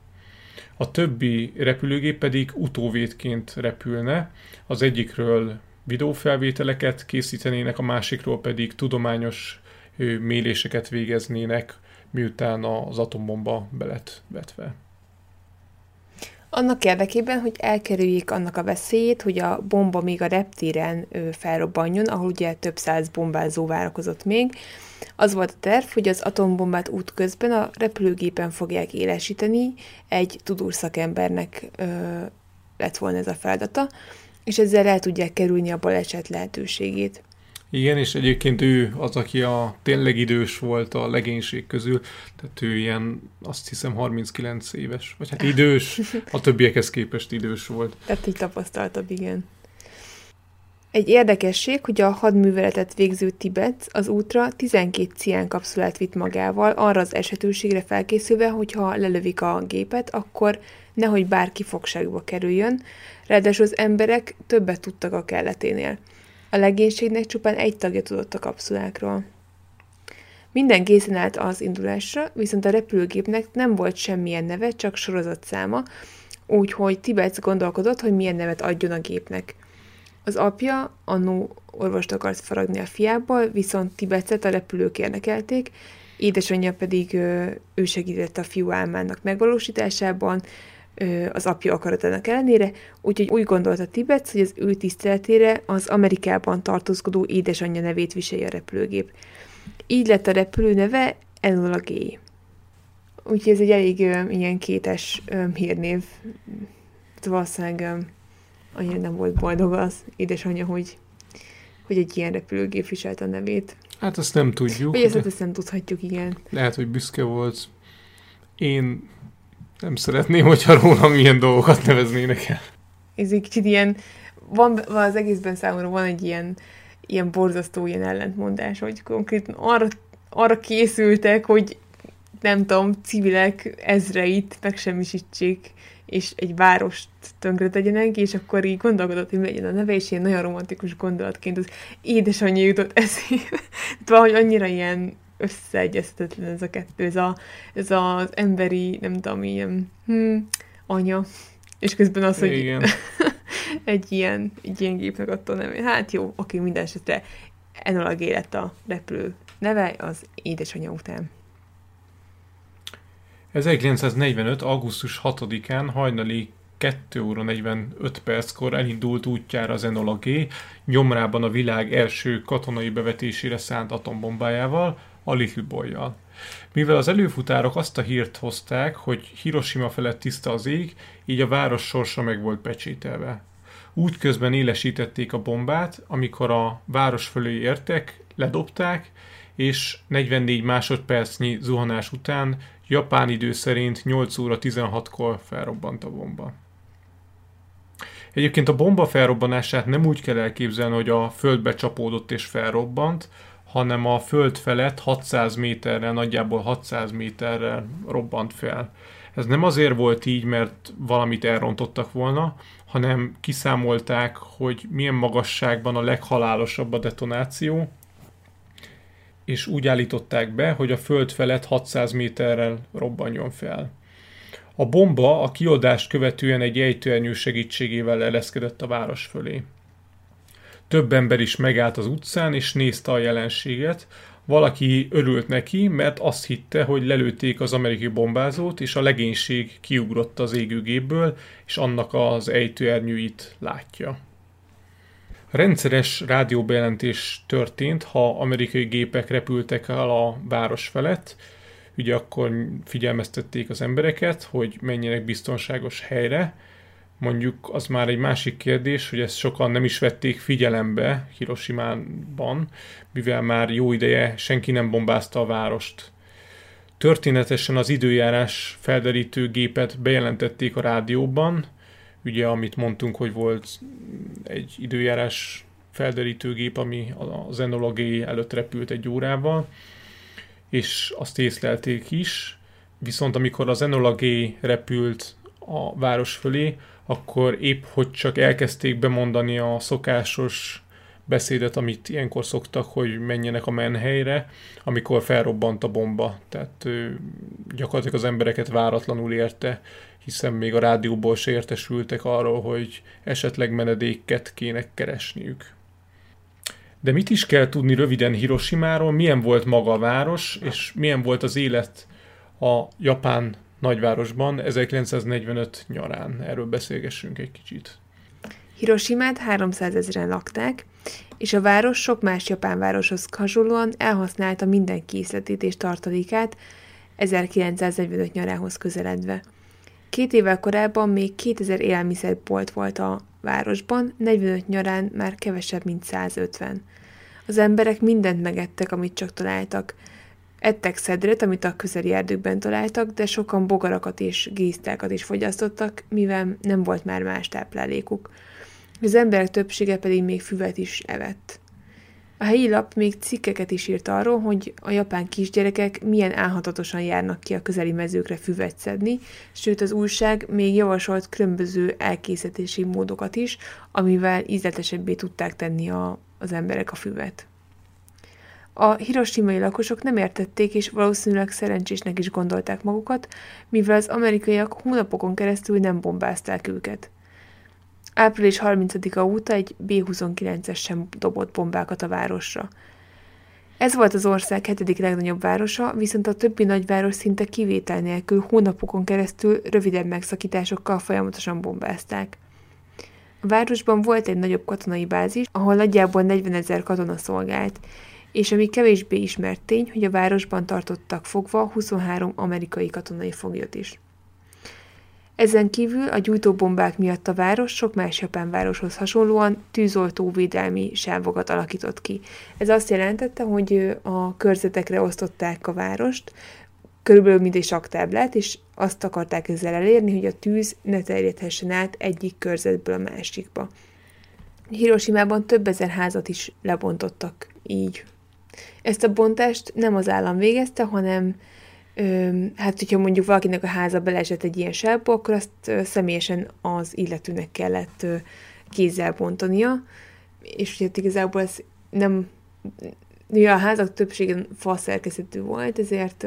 A többi repülőgép pedig utóvédként repülne, az egyikről videófelvételeket készítenének, a másikról pedig tudományos méréseket végeznének, miután az atombomba belet vetve. Annak érdekében, hogy elkerüljék annak a veszélyét, hogy a bomba még a reptéren felrobbanjon, ahol ugye több száz bombázó várakozott még, az volt a terv, hogy az atombombát útközben a repülőgépen fogják élesíteni, egy tudós szakembernek ö, lett volna ez a feladata, és ezzel el tudják kerülni a baleset lehetőségét. Igen, és egyébként ő az, aki a tényleg idős volt a legénység közül, tehát ő ilyen, azt hiszem 39 éves, vagy hát idős, a többiekhez képest idős volt. Tehát így tapasztaltabb, igen. Egy érdekesség, hogy a hadműveletet végző Tibet az útra 12 cián kapszulát vitt magával, arra az esetőségre felkészülve, hogyha lelövik a gépet, akkor nehogy bárki fogságba kerüljön, ráadásul az emberek többet tudtak a kelleténél. A legénységnek csupán egy tagja tudott a kapszulákról. Minden készen állt az indulásra, viszont a repülőgépnek nem volt semmilyen neve, csak sorozatszáma, úgyhogy Tibet gondolkodott, hogy milyen nevet adjon a gépnek. Az apja annó orvost akart faragni a fiából, viszont Tibetszet a repülők érdekelték, édesanyja pedig ő segített a fiú álmának megvalósításában, az apja akaratának ellenére, úgyhogy úgy gondolta Tibet, hogy az ő tiszteletére az Amerikában tartózkodó édesanyja nevét viselje a repülőgép. Így lett a repülő neve Enola G. Úgyhogy ez egy elég ö, ilyen kétes ö, hírnév. Valószínűleg ö, annyira nem volt boldog az édesanyja, hogy, hogy egy ilyen repülőgép viselt a nevét. Hát ezt nem tudjuk. Vagy ezt, ezt nem tudhatjuk, igen. Lehet, hogy büszke volt. Én nem szeretném, hogyha rólam milyen dolgokat neveznének el. Ez egy kicsit ilyen, van, van az egészben számomra van egy ilyen, ilyen borzasztó ilyen ellentmondás, hogy konkrétan arra, arra készültek, hogy nem tudom, civilek ezreit megsemmisítsék, és egy várost tönkre tegyenek, és akkor így gondolkodott, hogy legyen a neve, és ilyen nagyon romantikus gondolatként az édesanyja jutott eszébe. Valahogy annyira ilyen összeegyeztetlen ez a kettő, ez, a, ez az emberi, nem tudom, ilyen hm, anya, és közben az, hogy Igen. egy, ilyen, egy ilyen gépnek adta neve. Hát jó, oké, minden esetre Enola lett a repülő neve az édesanyja után. 1945. augusztus 6-án hajnali 2 óra 45 perckor elindult útjára az Enola G, nyomrában a világ első katonai bevetésére szánt atombombájával, a Little. Mivel az előfutárok azt a hírt hozták, hogy Hiroshima felett tiszta az ég, így a város sorsa meg volt pecsételve. Úgy közben élesítették a bombát, amikor a város fölé értek, ledobták, és 44 másodpercnyi zuhanás után japán idő szerint 8 óra 16-kor felrobbant a bomba. Egyébként a bomba felrobbanását nem úgy kell elképzelni, hogy a földbe csapódott és felrobbant, hanem a föld felett 600 méterrel, nagyjából 600 méterrel robbant fel. Ez nem azért volt így, mert valamit elrontottak volna, hanem kiszámolták, hogy milyen magasságban a leghalálosabb a detonáció, és úgy állították be, hogy a föld felett 600 méterrel robbanjon fel. A bomba a kiadást követően egy ejtőernyő segítségével eleszkedett a város fölé. Több ember is megállt az utcán, és nézte a jelenséget. Valaki örült neki, mert azt hitte, hogy lelőtték az amerikai bombázót, és a legénység kiugrott az égőgépből, és annak az ejtőernyőit látja. Rendszeres rádióbejelentés történt, ha amerikai gépek repültek el a város felett, ugye akkor figyelmeztették az embereket, hogy menjenek biztonságos helyre, Mondjuk az már egy másik kérdés, hogy ezt sokan nem is vették figyelembe Hiroshima-ban, mivel már jó ideje senki nem bombázta a várost. Történetesen az időjárás felderítő gépet bejelentették a rádióban, ugye amit mondtunk, hogy volt egy időjárás felderítő gép, ami az Enola G előtt repült egy órával, és azt észlelték is, viszont amikor az Enola G repült a város fölé, akkor épp hogy csak elkezdték bemondani a szokásos beszédet, amit ilyenkor szoktak, hogy menjenek a menhelyre, amikor felrobbant a bomba. Tehát gyakorlatilag az embereket váratlanul érte, hiszen még a rádióból se értesültek arról, hogy esetleg menedéket kéne keresniük. De mit is kell tudni röviden Hiroshimáról, milyen volt maga a város, és milyen volt az élet a japán nagyvárosban 1945 nyarán. Erről beszélgessünk egy kicsit. Hiroshimát 300 ezeren lakták, és a város sok más japán városhoz hasonlóan elhasználta minden készletét és tartalékát 1945 nyarához közeledve. Két évvel korábban még 2000 élelmiszerbolt volt a városban, 45 nyarán már kevesebb, mint 150. Az emberek mindent megettek, amit csak találtak. Ettek szedret, amit a közeli erdőkben találtak, de sokan bogarakat és gésztákat is fogyasztottak, mivel nem volt már más táplálékuk. Az emberek többsége pedig még füvet is evett. A helyi lap még cikkeket is írt arról, hogy a japán kisgyerekek milyen álhatatosan járnak ki a közeli mezőkre füvet szedni, sőt az újság még javasolt különböző elkészítési módokat is, amivel ízletesebbé tudták tenni a, az emberek a füvet. A hiroshimai lakosok nem értették, és valószínűleg szerencsésnek is gondolták magukat, mivel az amerikaiak hónapokon keresztül nem bombázták őket. Április 30-a óta egy B-29-es sem dobott bombákat a városra. Ez volt az ország hetedik legnagyobb városa, viszont a többi nagyváros szinte kivétel nélkül hónapokon keresztül rövidebb megszakításokkal folyamatosan bombázták. A városban volt egy nagyobb katonai bázis, ahol nagyjából 40 ezer katona szolgált, és ami kevésbé ismert tény, hogy a városban tartottak fogva 23 amerikai katonai foglyot is. Ezen kívül a gyújtóbombák miatt a város sok más japán városhoz hasonlóan tűzoltóvédelmi sávokat alakított ki. Ez azt jelentette, hogy a körzetekre osztották a várost, körülbelül mint egy saktáblát, és azt akarták ezzel elérni, hogy a tűz ne terjedhessen át egyik körzetből a másikba. Hiroshima-ban több ezer házat is lebontottak így. Ezt a bontást nem az állam végezte, hanem hát hogyha mondjuk valakinek a háza beleesett egy ilyen sávba, akkor azt személyesen az illetőnek kellett kézzel bontania, és ugye igazából ez nem Ja, a házak többségen fa szerkezetű volt, ezért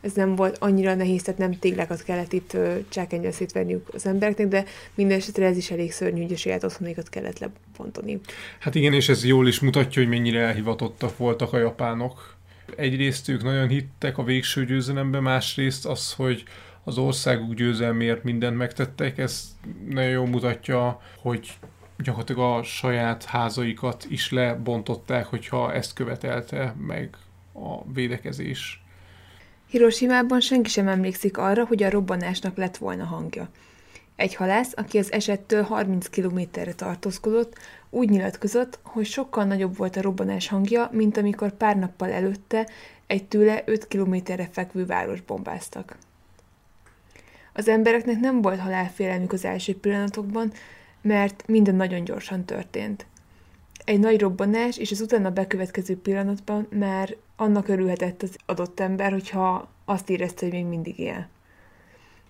ez nem volt annyira nehéz, tehát nem téglákat kellett itt csákányra szétverniük az embereknek, de minden esetre ez is elég szörnyű, hogy a saját otthonékat kellett lebontani. Hát igen, és ez jól is mutatja, hogy mennyire elhivatottak voltak a japánok egyrészt ők nagyon hittek a végső győzelembe, másrészt az, hogy az országuk győzelmért mindent megtettek, ez nagyon jól mutatja, hogy gyakorlatilag a saját házaikat is lebontották, hogyha ezt követelte meg a védekezés. Hiroshima-ban senki sem emlékszik arra, hogy a robbanásnak lett volna hangja. Egy halász, aki az esettől 30 kilométerre tartózkodott, úgy nyilatkozott, hogy sokkal nagyobb volt a robbanás hangja, mint amikor pár nappal előtte egy tőle 5 kilométerre fekvő város bombáztak. Az embereknek nem volt halálfélelmük az első pillanatokban, mert minden nagyon gyorsan történt. Egy nagy robbanás és az utána bekövetkező pillanatban már annak örülhetett az adott ember, hogyha azt érezte, hogy még mindig él.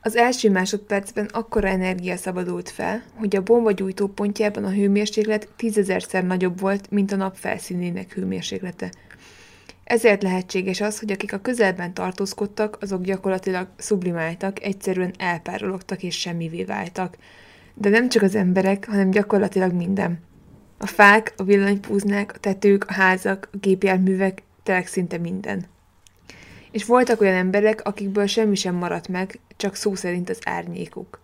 Az első másodpercben akkora energia szabadult fel, hogy a bomba gyújtó pontjában a hőmérséklet tízezerszer nagyobb volt, mint a nap felszínének hőmérséklete. Ezért lehetséges az, hogy akik a közelben tartózkodtak, azok gyakorlatilag sublimáltak, egyszerűen elpárologtak és semmivé váltak. De nem csak az emberek, hanem gyakorlatilag minden. A fák, a villanypúznák, a tetők, a házak, a gépjárművek, tényleg szinte minden. És voltak olyan emberek, akikből semmi sem maradt meg, csak szó szerint az árnyékuk.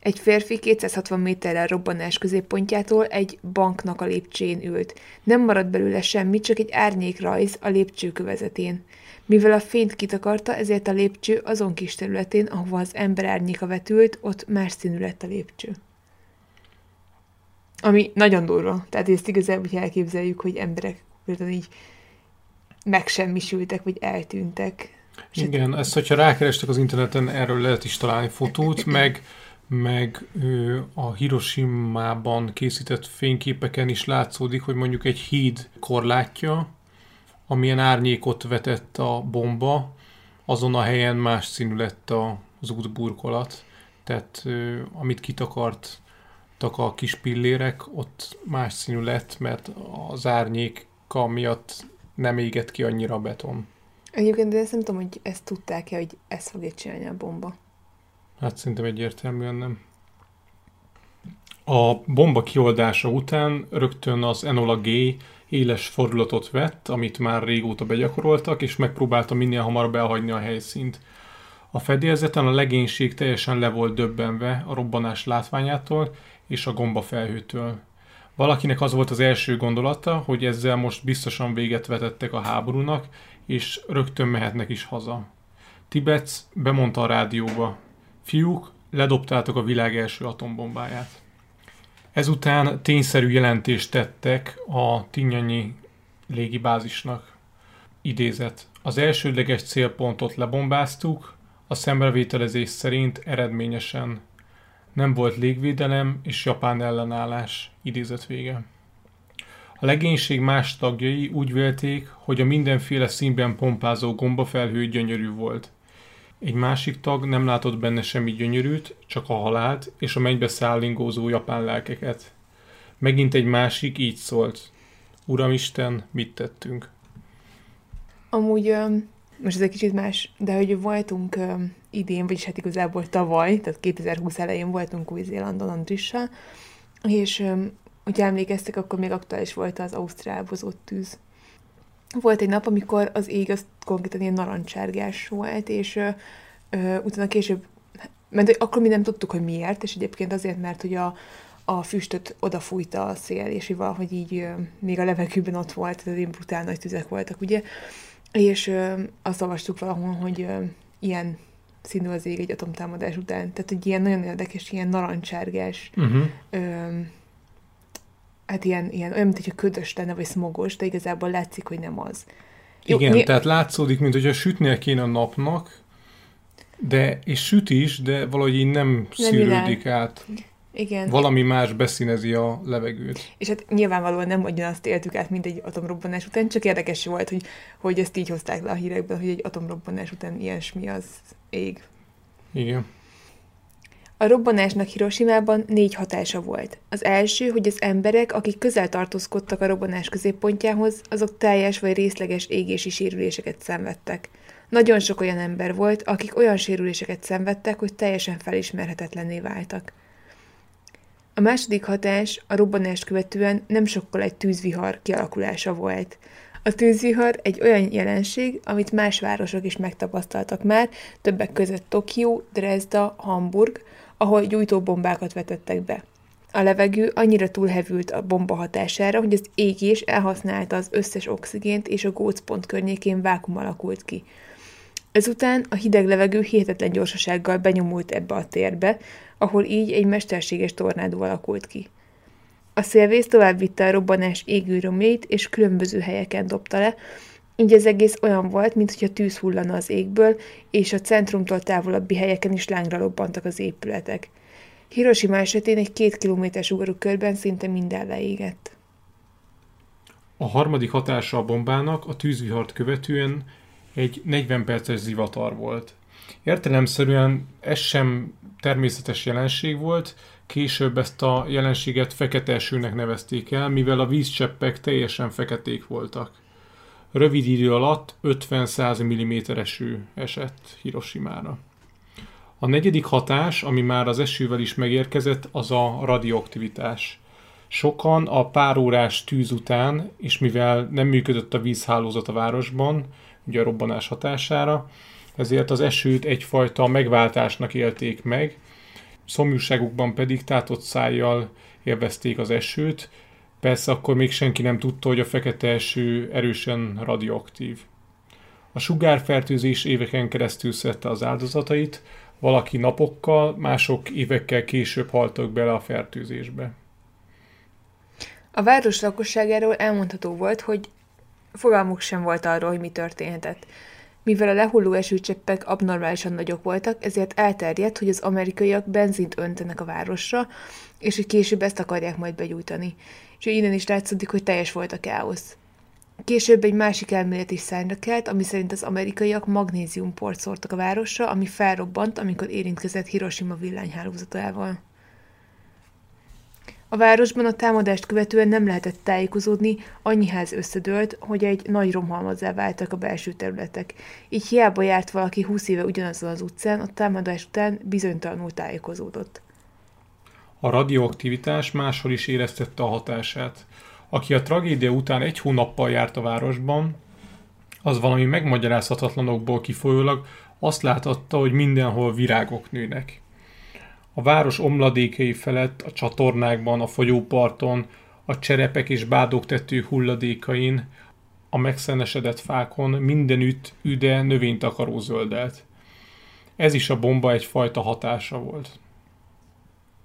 Egy férfi 260 méterrel robbanás középpontjától egy banknak a lépcsőjén ült. Nem maradt belőle semmi, csak egy árnyékrajz a lépcső kövezetén. Mivel a fényt kitakarta, ezért a lépcső azon kis területén, ahova az ember árnyéka vetült, ott más színű lett a lépcső. Ami nagyon durva. Tehát ezt igazából, hogy elképzeljük, hogy emberek például így megsemmisültek, vagy eltűntek. Igen, ezt, hogyha rákerestek az interneten, erről lehet is találni fotót, meg, meg a Hiroshima-ban készített fényképeken is látszódik, hogy mondjuk egy híd korlátja, amilyen árnyékot vetett a bomba, azon a helyen más színű lett az útburkolat. Tehát ő, amit kitakart a kis pillérek, ott más színű lett, mert az árnyéka miatt nem égett ki annyira a beton. Egyébként, de ezt nem tudom, hogy ezt tudták-e, hogy ezt fogja csinálni a bomba. Hát szerintem egyértelműen nem. A bomba kioldása után rögtön az Enola G éles fordulatot vett, amit már régóta begyakoroltak, és megpróbálta minél hamarabb elhagyni a helyszínt. A fedélzeten a legénység teljesen le volt döbbenve a robbanás látványától és a gombafelhőtől. Valakinek az volt az első gondolata, hogy ezzel most biztosan véget vetettek a háborúnak, és rögtön mehetnek is haza. Tibetsz bemondta a rádióba. Fiúk, ledobtátok a világ első atombombáját. Ezután tényszerű jelentést tettek a Tinyanyi légibázisnak. Idézet. Az elsődleges célpontot lebombáztuk, a szemrevételezés szerint eredményesen. Nem volt légvédelem és japán ellenállás. Idézet vége. A legénység más tagjai úgy vélték, hogy a mindenféle színben pompázó gombafelhő gyönyörű volt. Egy másik tag nem látott benne semmi gyönyörűt, csak a halált és a mennybe szállingózó japán lelkeket. Megint egy másik így szólt. Uramisten, mit tettünk? Amúgy most ez egy kicsit más, de hogy voltunk idén, vagyis hát igazából tavaly, tehát 2020 elején voltunk Új-Zélandon Andrissal, és hogyha emlékeztek, akkor még aktuális volt az Ausztrál bozott tűz. Volt egy nap, amikor az ég az konkrétan ilyen narancsárgás volt, és ö, ö, utána később, mert akkor mi nem tudtuk, hogy miért, és egyébként azért, mert hogy a, a füstöt odafújta a szél, és valahogy így ö, még a levegőben ott volt, tehát ilyen brutál nagy tüzek voltak, ugye, és ö, azt olvastuk valahol, hogy ö, ilyen színű az ég egy atomtámadás után. Tehát, hogy ilyen nagyon érdekes, ilyen narancsárgás, uh-huh. ö, hát ilyen, ilyen olyan, mint hogyha ködös lenne, vagy smogos, de igazából látszik, hogy nem az. Jó, Igen, mi... tehát látszódik, mint hogyha sütnie kéne a napnak, de, és süt is, de valahogy így nem, nem szűrődik világ. át. Igen. Valami más beszínezi a levegőt. És hát nyilvánvalóan nem ugyanazt éltük át, mint egy atomrobbanás után, csak érdekes volt, hogy, hogy ezt így hozták le a hírekben, hogy egy atomrobbanás után ilyesmi az ég. Igen. A robbanásnak Hiroshima-ban négy hatása volt. Az első, hogy az emberek, akik közel tartózkodtak a robbanás középpontjához, azok teljes vagy részleges égési sérüléseket szenvedtek. Nagyon sok olyan ember volt, akik olyan sérüléseket szenvedtek, hogy teljesen felismerhetetlenné váltak. A második hatás a robbanást követően nem sokkal egy tűzvihar kialakulása volt. A tűzvihar egy olyan jelenség, amit más városok is megtapasztaltak már, többek között Tokió, Dresda, Hamburg, ahol gyújtóbombákat vetettek be. A levegő annyira túlhevült a bomba hatására, hogy az égés elhasználta az összes oxigént, és a gócpont környékén vákum alakult ki. Ezután a hideg levegő hihetetlen gyorsasággal benyomult ebbe a térbe, ahol így egy mesterséges tornádó alakult ki. A szélvész tovább vitte a robbanás égő romjait, és különböző helyeken dobta le, így az egész olyan volt, mintha tűz hullana az égből, és a centrumtól távolabbi helyeken is lángra lobbantak az épületek. Hiroshima esetén egy két kilométeres körben szinte minden leégett. A harmadik hatása a bombának a tűzvihart követően egy 40 perces zivatar volt. Értelemszerűen ez sem természetes jelenség volt, később ezt a jelenséget fekete esőnek nevezték el, mivel a vízcseppek teljesen feketék voltak. Rövid idő alatt 50-100 mm eső esett Hiroshima-ra. A negyedik hatás, ami már az esővel is megérkezett, az a radioaktivitás. Sokan a pár órás tűz után, és mivel nem működött a vízhálózat a városban, ugye a robbanás hatására, ezért az esőt egyfajta megváltásnak élték meg, szomjúságukban pedig tátott szájjal élvezték az esőt, Persze akkor még senki nem tudta, hogy a fekete eső erősen radioaktív. A sugárfertőzés éveken keresztül szedte az áldozatait, valaki napokkal, mások évekkel később haltak bele a fertőzésbe. A város lakosságáról elmondható volt, hogy fogalmuk sem volt arról, hogy mi történhetett. Mivel a lehulló esőcseppek abnormálisan nagyok voltak, ezért elterjedt, hogy az amerikaiak benzint öntenek a városra, és hogy később ezt akarják majd begyújtani és innen is látszódik, hogy teljes volt a káosz. Később egy másik elmélet is szányra kelt, ami szerint az amerikaiak magnéziumport szórtak a városra, ami felrobbant, amikor érintkezett Hiroshima villanyhálózatával. A városban a támadást követően nem lehetett tájékozódni, annyi ház összedőlt, hogy egy nagy romhalmazzá váltak a belső területek. Így hiába járt valaki 20 éve ugyanazon az utcán, a támadás után bizonytalanul tájékozódott. A radioaktivitás máshol is éreztette a hatását. Aki a tragédia után egy hónappal járt a városban, az valami megmagyarázhatatlanokból kifolyólag azt láthatta, hogy mindenhol virágok nőnek. A város omladékei felett, a csatornákban, a folyóparton, a cserepek és bádok tető hulladékain, a megszenesedett fákon mindenütt üde növénytakaró zöldelt. Ez is a bomba egyfajta hatása volt.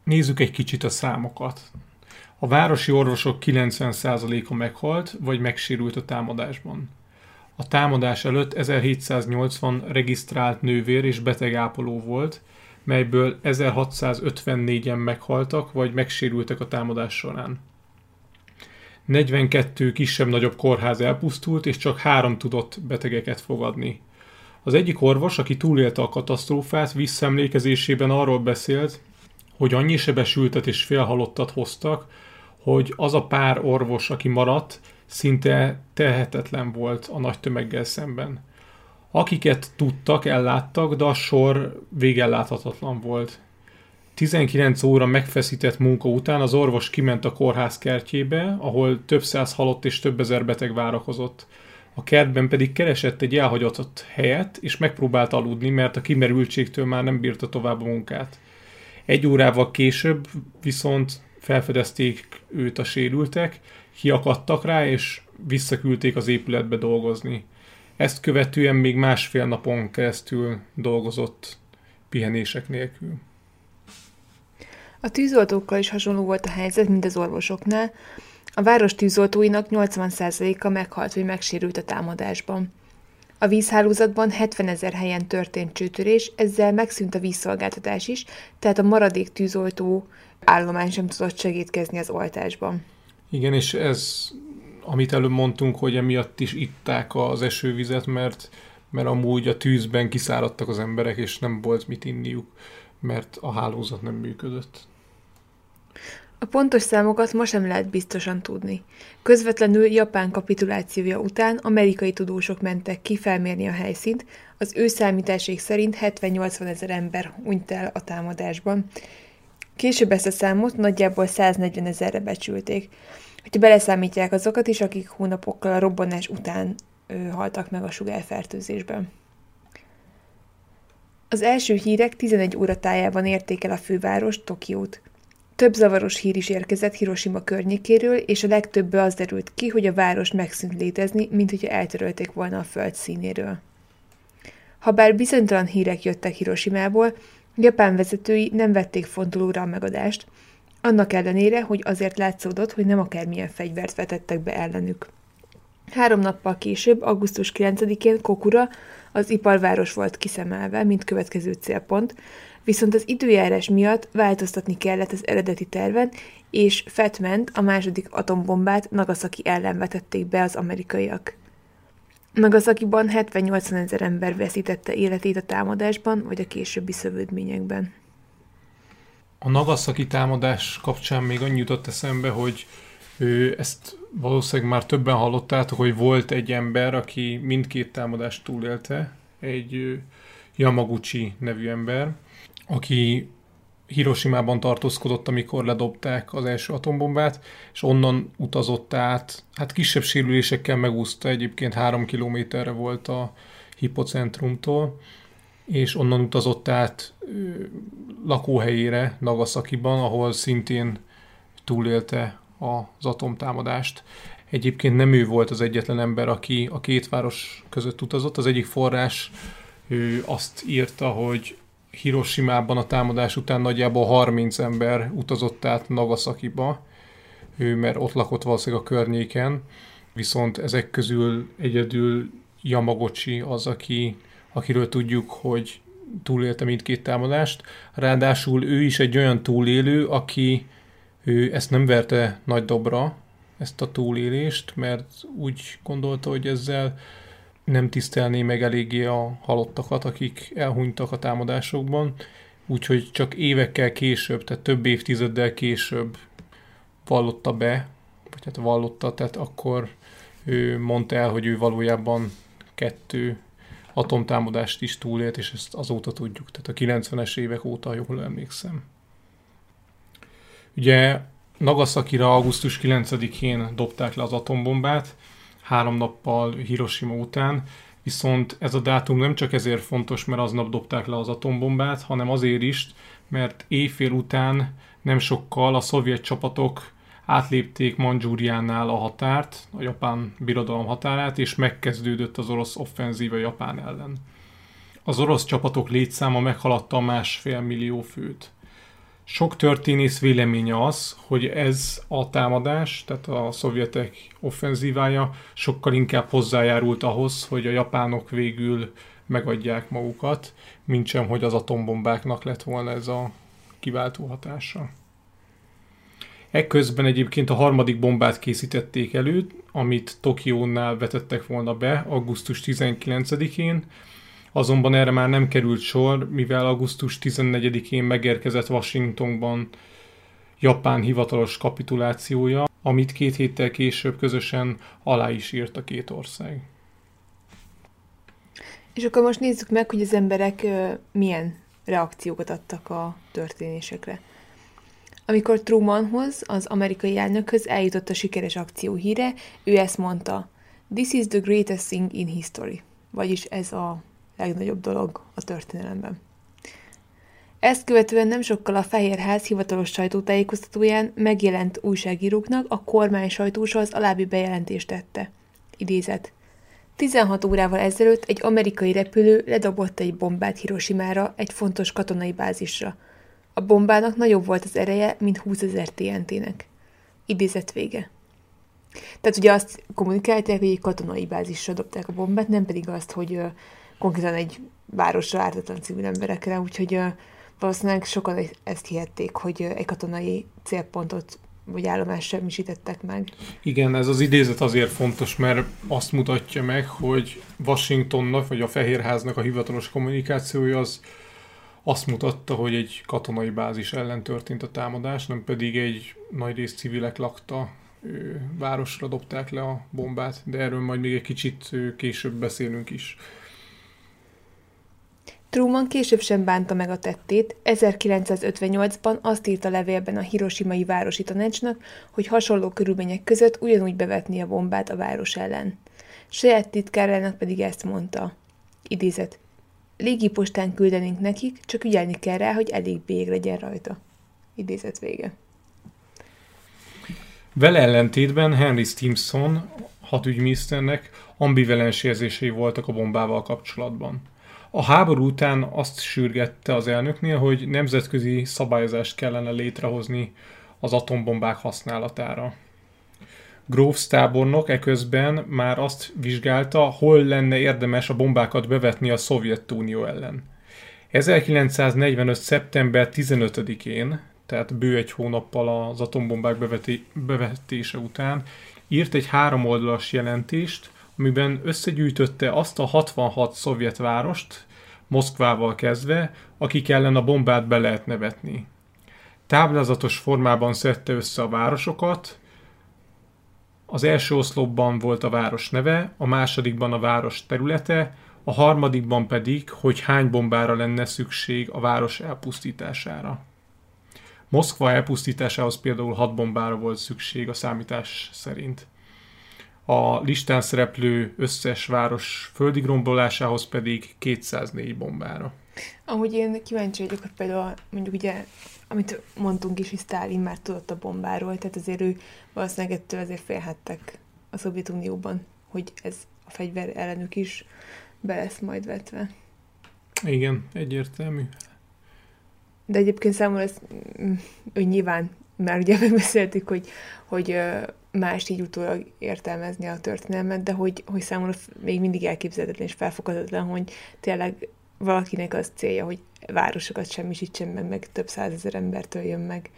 Nézzük egy kicsit a számokat. A városi orvosok 90%-a meghalt, vagy megsérült a támadásban. A támadás előtt 1780 regisztrált nővér és betegápoló volt, melyből 1654-en meghaltak, vagy megsérültek a támadás során. 42 kisebb-nagyobb kórház elpusztult, és csak három tudott betegeket fogadni. Az egyik orvos, aki túlélte a katasztrófát, visszaemlékezésében arról beszélt, hogy annyi sebesültet és félhalottat hoztak, hogy az a pár orvos, aki maradt, szinte tehetetlen volt a nagy tömeggel szemben. Akiket tudtak, elláttak, de a sor végelláthatatlan volt. 19 óra megfeszített munka után az orvos kiment a kórház kertjébe, ahol több száz halott és több ezer beteg várakozott. A kertben pedig keresett egy elhagyatott helyet, és megpróbált aludni, mert a kimerültségtől már nem bírta tovább a munkát. Egy órával később viszont felfedezték őt a sérültek, kiakadtak rá, és visszaküldték az épületbe dolgozni. Ezt követően még másfél napon keresztül dolgozott pihenések nélkül. A tűzoltókkal is hasonló volt a helyzet, mint az orvosoknál. A város tűzoltóinak 80%-a meghalt vagy megsérült a támadásban. A vízhálózatban 70 ezer helyen történt csőtörés, ezzel megszűnt a vízszolgáltatás is, tehát a maradék tűzoltó állomány sem tudott segítkezni az oltásban. Igen, és ez, amit előbb mondtunk, hogy emiatt is itták az esővizet, mert, mert amúgy a tűzben kiszáradtak az emberek, és nem volt mit inniuk, mert a hálózat nem működött. A pontos számokat ma sem lehet biztosan tudni. Közvetlenül Japán kapitulációja után amerikai tudósok mentek ki felmérni a helyszínt, az ő számításék szerint 70-80 ezer ember hunyt el a támadásban. Később ezt a számot nagyjából 140 ezerre becsülték. Hogyha beleszámítják azokat is, akik hónapokkal a robbanás után ö, haltak meg a sugárfertőzésben. Az első hírek 11 óra tájában érték el a főváros, Tokiót. Több zavaros hír is érkezett Hiroshima környékéről, és a legtöbbbe az derült ki, hogy a város megszűnt létezni, mint hogyha eltörölték volna a föld színéről. Habár bizonytalan hírek jöttek Hiroshimából, Japán vezetői nem vették fontolóra a megadást, annak ellenére, hogy azért látszódott, hogy nem akármilyen fegyvert vetettek be ellenük. Három nappal később, augusztus 9-én Kokura, az iparváros volt kiszemelve, mint következő célpont, viszont az időjárás miatt változtatni kellett az eredeti terven, és Fetment a második atombombát Nagasaki ellen vetették be az amerikaiak. Nagasakiban 70-80 ezer ember veszítette életét a támadásban vagy a későbbi szövődményekben. A Nagasaki támadás kapcsán még annyi jutott eszembe, hogy ő ezt valószínűleg már többen hallottátok, hogy volt egy ember, aki mindkét támadást túlélte, egy Yamaguchi nevű ember, aki Hiroshima-ban tartózkodott, amikor ledobták az első atombombát, és onnan utazott át, hát kisebb sérülésekkel megúszta, egyébként három kilométerre volt a hipocentrumtól, és onnan utazott át lakóhelyére, Nagasakiban, ahol szintén túlélte az atomtámadást. Egyébként nem ő volt az egyetlen ember, aki a két város között utazott. Az egyik forrás ő azt írta, hogy Hiroshima-ban a támadás után nagyjából 30 ember utazott át Nagasakiba, ő, mert ott lakott valószínűleg a környéken, viszont ezek közül egyedül Yamagochi az, aki, akiről tudjuk, hogy túlélte mindkét támadást. Ráadásul ő is egy olyan túlélő, aki ő ezt nem verte nagy dobra, ezt a túlélést, mert úgy gondolta, hogy ezzel nem tisztelné meg eléggé a halottakat, akik elhunytak a támadásokban, úgyhogy csak évekkel később, tehát több évtizeddel később vallotta be, vagy hát vallotta, tehát akkor ő mondta el, hogy ő valójában kettő atomtámadást is túlélt, és ezt azóta tudjuk, tehát a 90-es évek óta, jól emlékszem. Ugye Nagasakira augusztus 9-én dobták le az atombombát, három nappal Hiroshima után, viszont ez a dátum nem csak ezért fontos, mert aznap dobták le az atombombát, hanem azért is, mert éjfél után nem sokkal a szovjet csapatok átlépték Mandzsúriánál a határt, a japán birodalom határát, és megkezdődött az orosz offenzíva Japán ellen. Az orosz csapatok létszáma meghaladta a másfél millió főt. Sok történész véleménye az, hogy ez a támadás, tehát a szovjetek offenzívája sokkal inkább hozzájárult ahhoz, hogy a japánok végül megadják magukat, mint hogy az atombombáknak lett volna ez a kiváltó hatása. Ekközben egyébként a harmadik bombát készítették elő, amit Tokiónál vetettek volna be augusztus 19-én, azonban erre már nem került sor, mivel augusztus 14-én megérkezett Washingtonban Japán hivatalos kapitulációja, amit két héttel később közösen alá is írt a két ország. És akkor most nézzük meg, hogy az emberek milyen reakciókat adtak a történésekre. Amikor Trumanhoz, az amerikai elnökhöz eljutott a sikeres akció híre, ő ezt mondta, This is the greatest thing in history. Vagyis ez a legnagyobb dolog a történelemben. Ezt követően nem sokkal a Fehérház hivatalos sajtótájékoztatóján megjelent újságíróknak a kormány sajtósa az alábbi bejelentést tette. Idézet. 16 órával ezelőtt egy amerikai repülő ledobott egy bombát Hiroshimára, egy fontos katonai bázisra. A bombának nagyobb volt az ereje, mint 20 ezer TNT-nek. Idézet vége. Tehát ugye azt kommunikálták, hogy egy katonai bázisra dobták a bombát, nem pedig azt, hogy konkrétan egy városra ártatlan civil emberekre, úgyhogy valószínűleg sokan ezt hihették, hogy egy katonai célpontot vagy állomást semmisítettek meg. Igen, ez az idézet azért fontos, mert azt mutatja meg, hogy Washingtonnak, vagy a Fehérháznak a hivatalos kommunikációja az azt mutatta, hogy egy katonai bázis ellen történt a támadás, nem pedig egy nagy rész civilek lakta városra dobták le a bombát, de erről majd még egy kicsit később beszélünk is. Truman később sem bánta meg a tettét, 1958-ban azt írta levélben a Hiroshimai Városi Tanácsnak, hogy hasonló körülmények között ugyanúgy bevetni a bombát a város ellen. Saját titkárának pedig ezt mondta. Idézet. Légipostán küldenénk nekik, csak ügyelni kell rá, hogy elég bélyeg legyen rajta. Idézet vége. Vele ellentétben Henry Stimson, hadügyminiszternek ambivalens érzései voltak a bombával kapcsolatban. A háború után azt sürgette az elnöknél, hogy nemzetközi szabályozást kellene létrehozni az atombombák használatára. Groves tábornok eközben már azt vizsgálta, hol lenne érdemes a bombákat bevetni a Szovjetunió ellen. 1945. szeptember 15-én, tehát bő egy hónappal az atombombák beveti, bevetése után, írt egy háromoldalas jelentést, amiben összegyűjtötte azt a 66 szovjet várost, Moszkvával kezdve, akik ellen a bombát be lehet nevetni. Táblázatos formában szedte össze a városokat, az első oszlopban volt a város neve, a másodikban a város területe, a harmadikban pedig, hogy hány bombára lenne szükség a város elpusztítására. Moszkva elpusztításához például hat bombára volt szükség a számítás szerint a listán szereplő összes város földig rombolásához pedig 204 bombára. Ahogy én kíváncsi vagyok, hogy például mondjuk ugye, amit mondtunk is, hogy Stalin már tudott a bombáról, tehát azért ő valószínűleg ettől azért félhettek a Szovjetunióban, hogy ez a fegyver ellenük is be lesz majd vetve. Igen, egyértelmű. De egyébként számomra ez, mm, ő nyilván, már ugye megbeszéltük, hogy, hogy más így utólag értelmezni a történelmet, de hogy, hogy számomra még mindig elképzelhetetlen és felfoghatatlan, hogy tényleg valakinek az célja, hogy városokat semmisítsen meg, meg több százezer embertől jön meg.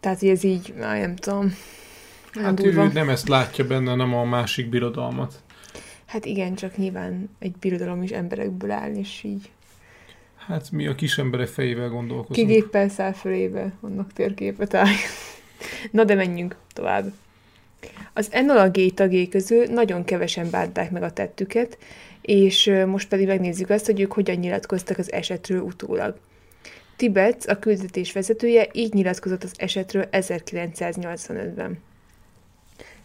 Tehát, hogy ez így, nem tudom. Nem hát durva. ő nem ezt látja benne, nem a másik birodalmat. Hát igen, csak nyilván egy birodalom is emberekből áll, és így... Hát mi a kis emberek fejével gondolkozunk. Kigéppel száll fölébe, annak térképet áll. Na de menjünk tovább. Az Enola Gay tagjai közül nagyon kevesen bánták meg a tettüket, és most pedig megnézzük azt, hogy ők hogyan nyilatkoztak az esetről utólag. Tibet, a küldetés vezetője így nyilatkozott az esetről 1985-ben.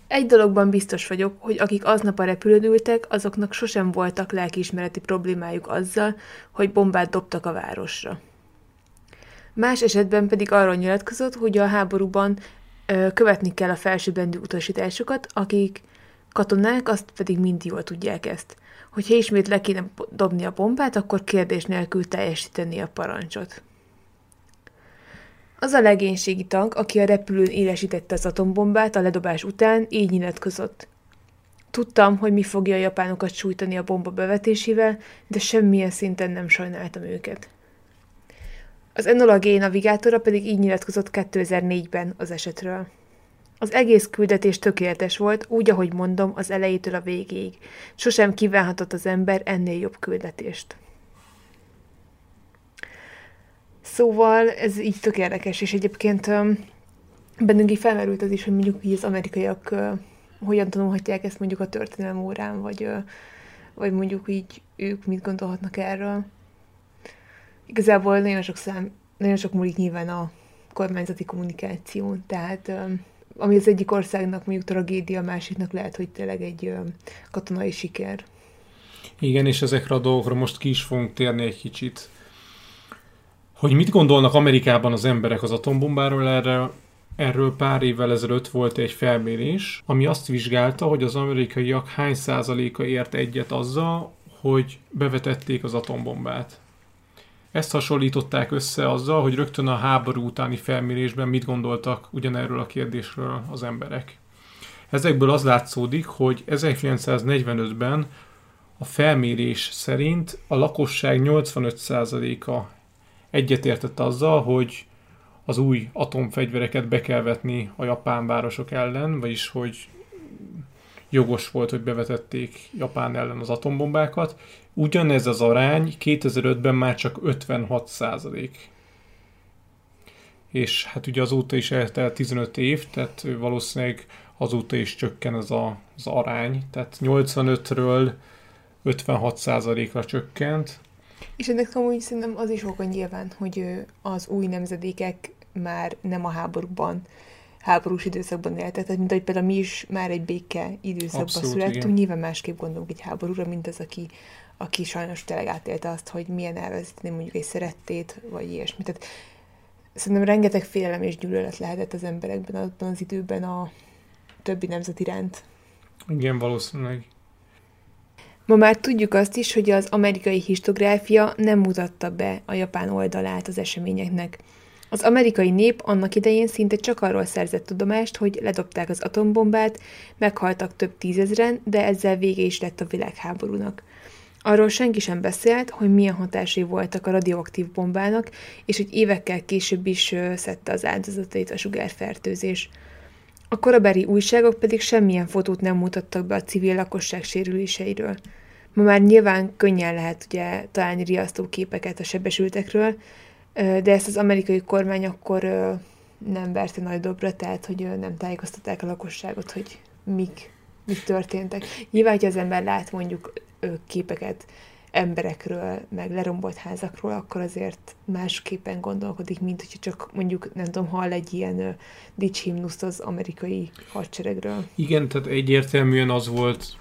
Egy dologban biztos vagyok, hogy akik aznap a repülőn ültek, azoknak sosem voltak lelkiismereti problémájuk azzal, hogy bombát dobtak a városra. Más esetben pedig arról nyilatkozott, hogy a háborúban ö, követni kell a felsőbbrendű utasításokat, akik katonák, azt pedig mind jól tudják ezt. Hogyha ismét le kéne dobni a bombát, akkor kérdés nélkül teljesíteni a parancsot. Az a legénységi tank, aki a repülőn élesítette az atombombát a ledobás után, így nyilatkozott. Tudtam, hogy mi fogja a japánokat sújtani a bomba bevetésével, de semmilyen szinten nem sajnáltam őket. Az Enola G navigátora pedig így nyilatkozott 2004-ben az esetről. Az egész küldetés tökéletes volt, úgy, ahogy mondom, az elejétől a végéig. Sosem kívánhatott az ember ennél jobb küldetést. Szóval ez így tök érdekes, és egyébként bennünk így felmerült az is, hogy mondjuk így az amerikaiak hogyan tanulhatják ezt mondjuk a történelem órán, vagy, vagy mondjuk így ők mit gondolhatnak erről. Igazából nagyon sok szám, nagyon sok múlik nyilván a kormányzati kommunikáción, tehát ami az egyik országnak mondjuk tragédia, a másiknak lehet, hogy tényleg egy katonai siker. Igen, és ezekre a dolgokra most ki is fogunk térni egy kicsit. Hogy mit gondolnak Amerikában az emberek az atombombáról, erre, erről pár évvel ezelőtt volt egy felmérés, ami azt vizsgálta, hogy az amerikaiak hány százaléka ért egyet azzal, hogy bevetették az atombombát. Ezt hasonlították össze azzal, hogy rögtön a háború utáni felmérésben mit gondoltak ugyanerről a kérdésről az emberek. Ezekből az látszódik, hogy 1945-ben a felmérés szerint a lakosság 85%-a egyetértett azzal, hogy az új atomfegyvereket be kell vetni a japán városok ellen, vagyis hogy jogos volt, hogy bevetették Japán ellen az atombombákat. Ugyanez az arány 2005-ben már csak 56 százalék. És hát ugye azóta is eltelt 15 év, tehát valószínűleg azóta is csökken ez a, az arány. Tehát 85-ről 56 százalékra csökkent. És ennek amúgy szerintem az is oka nyilván, hogy az új nemzedékek már nem a háborúban háborús időszakban éltek, tehát mint ahogy például mi is már egy béke időszakban Abszolút, születtünk, igen. nyilván másképp gondolunk egy háborúra, mint az, aki, aki sajnos tényleg átélte azt, hogy milyen elvezetni mondjuk egy szerettét, vagy ilyesmi. Tehát szerintem rengeteg félelem és gyűlölet lehetett az emberekben abban az időben a többi nemzet iránt. Igen, valószínűleg. Ma már tudjuk azt is, hogy az amerikai histográfia nem mutatta be a japán oldalát az eseményeknek. Az amerikai nép annak idején szinte csak arról szerzett tudomást, hogy ledobták az atombombát, meghaltak több tízezren, de ezzel vége is lett a világháborúnak. Arról senki sem beszélt, hogy milyen hatásai voltak a radioaktív bombának, és hogy évekkel később is szedte az áldozatait a sugárfertőzés. A korabeli újságok pedig semmilyen fotót nem mutattak be a civil lakosság sérüléseiről. Ma már nyilván könnyen lehet ugye találni riasztó képeket a sebesültekről, de ezt az amerikai kormány akkor nem verte nagy dobra, tehát hogy nem tájékoztatták a lakosságot, hogy mik, mik történtek. Nyilván, hogy az ember lát mondjuk képeket emberekről, meg lerombolt házakról, akkor azért másképpen gondolkodik, mint hogyha csak mondjuk, nem tudom, hall egy ilyen dicshimnuszt az amerikai hadseregről. Igen, tehát egyértelműen az volt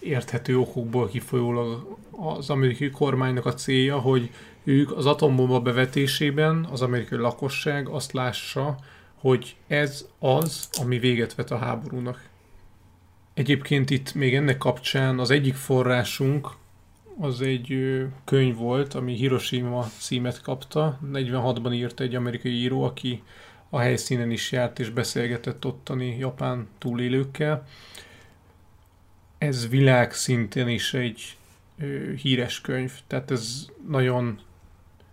érthető okokból kifolyólag az amerikai kormánynak a célja, hogy ők az atombomba bevetésében az amerikai lakosság azt lássa, hogy ez az, ami véget vet a háborúnak. Egyébként itt még ennek kapcsán az egyik forrásunk az egy könyv volt, ami Hiroshima címet kapta. 46-ban írt egy amerikai író, aki a helyszínen is járt és beszélgetett ottani japán túlélőkkel. Ez világszinten is egy híres könyv, tehát ez nagyon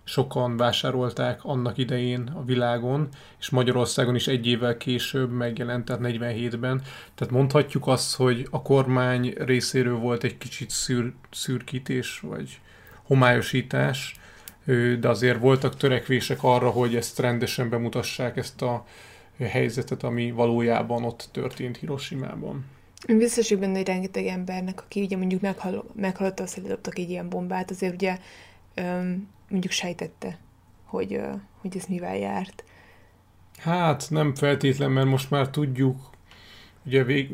sokan vásárolták annak idején a világon, és Magyarországon is egy évvel később megjelent, tehát 47-ben. Tehát mondhatjuk azt, hogy a kormány részéről volt egy kicsit szűr, szürkítés, vagy homályosítás, de azért voltak törekvések arra, hogy ezt rendesen bemutassák, ezt a helyzetet, ami valójában ott történt Hiroshima-ban. Biztos, hogy benne, hogy rengeteg embernek, aki ugye mondjuk meghal, meghallotta azt, hogy egy ilyen bombát, azért ugye öm, mondjuk sejtette, hogy, hogy ez mivel járt. Hát nem feltétlen, mert most már tudjuk, ugye vég,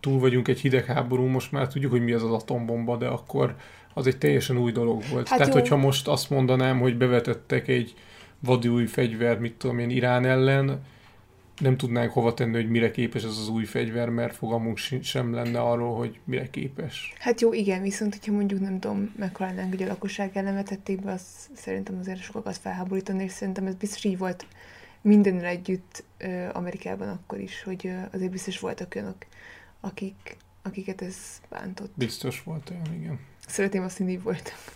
túl vagyunk egy hidegháború, most már tudjuk, hogy mi az az atombomba, de akkor az egy teljesen új dolog volt. Hát Tehát, jó. hogyha most azt mondanám, hogy bevetettek egy vadi új fegyver, mit tudom én, Irán ellen, nem tudnánk hova tenni, hogy mire képes ez az új fegyver, mert fogalmunk sem lenne arról, hogy mire képes. Hát jó, igen, viszont hogyha mondjuk nem tudom, meghalnánk, hogy a lakosság ellen vetették be, az szerintem azért sokakat felháborítani, és szerintem ez biztos így volt mindenről együtt Amerikában akkor is, hogy azért biztos voltak olyanok, akik, akiket ez bántott. Biztos volt olyan, igen. Szeretném azt hinni, voltak.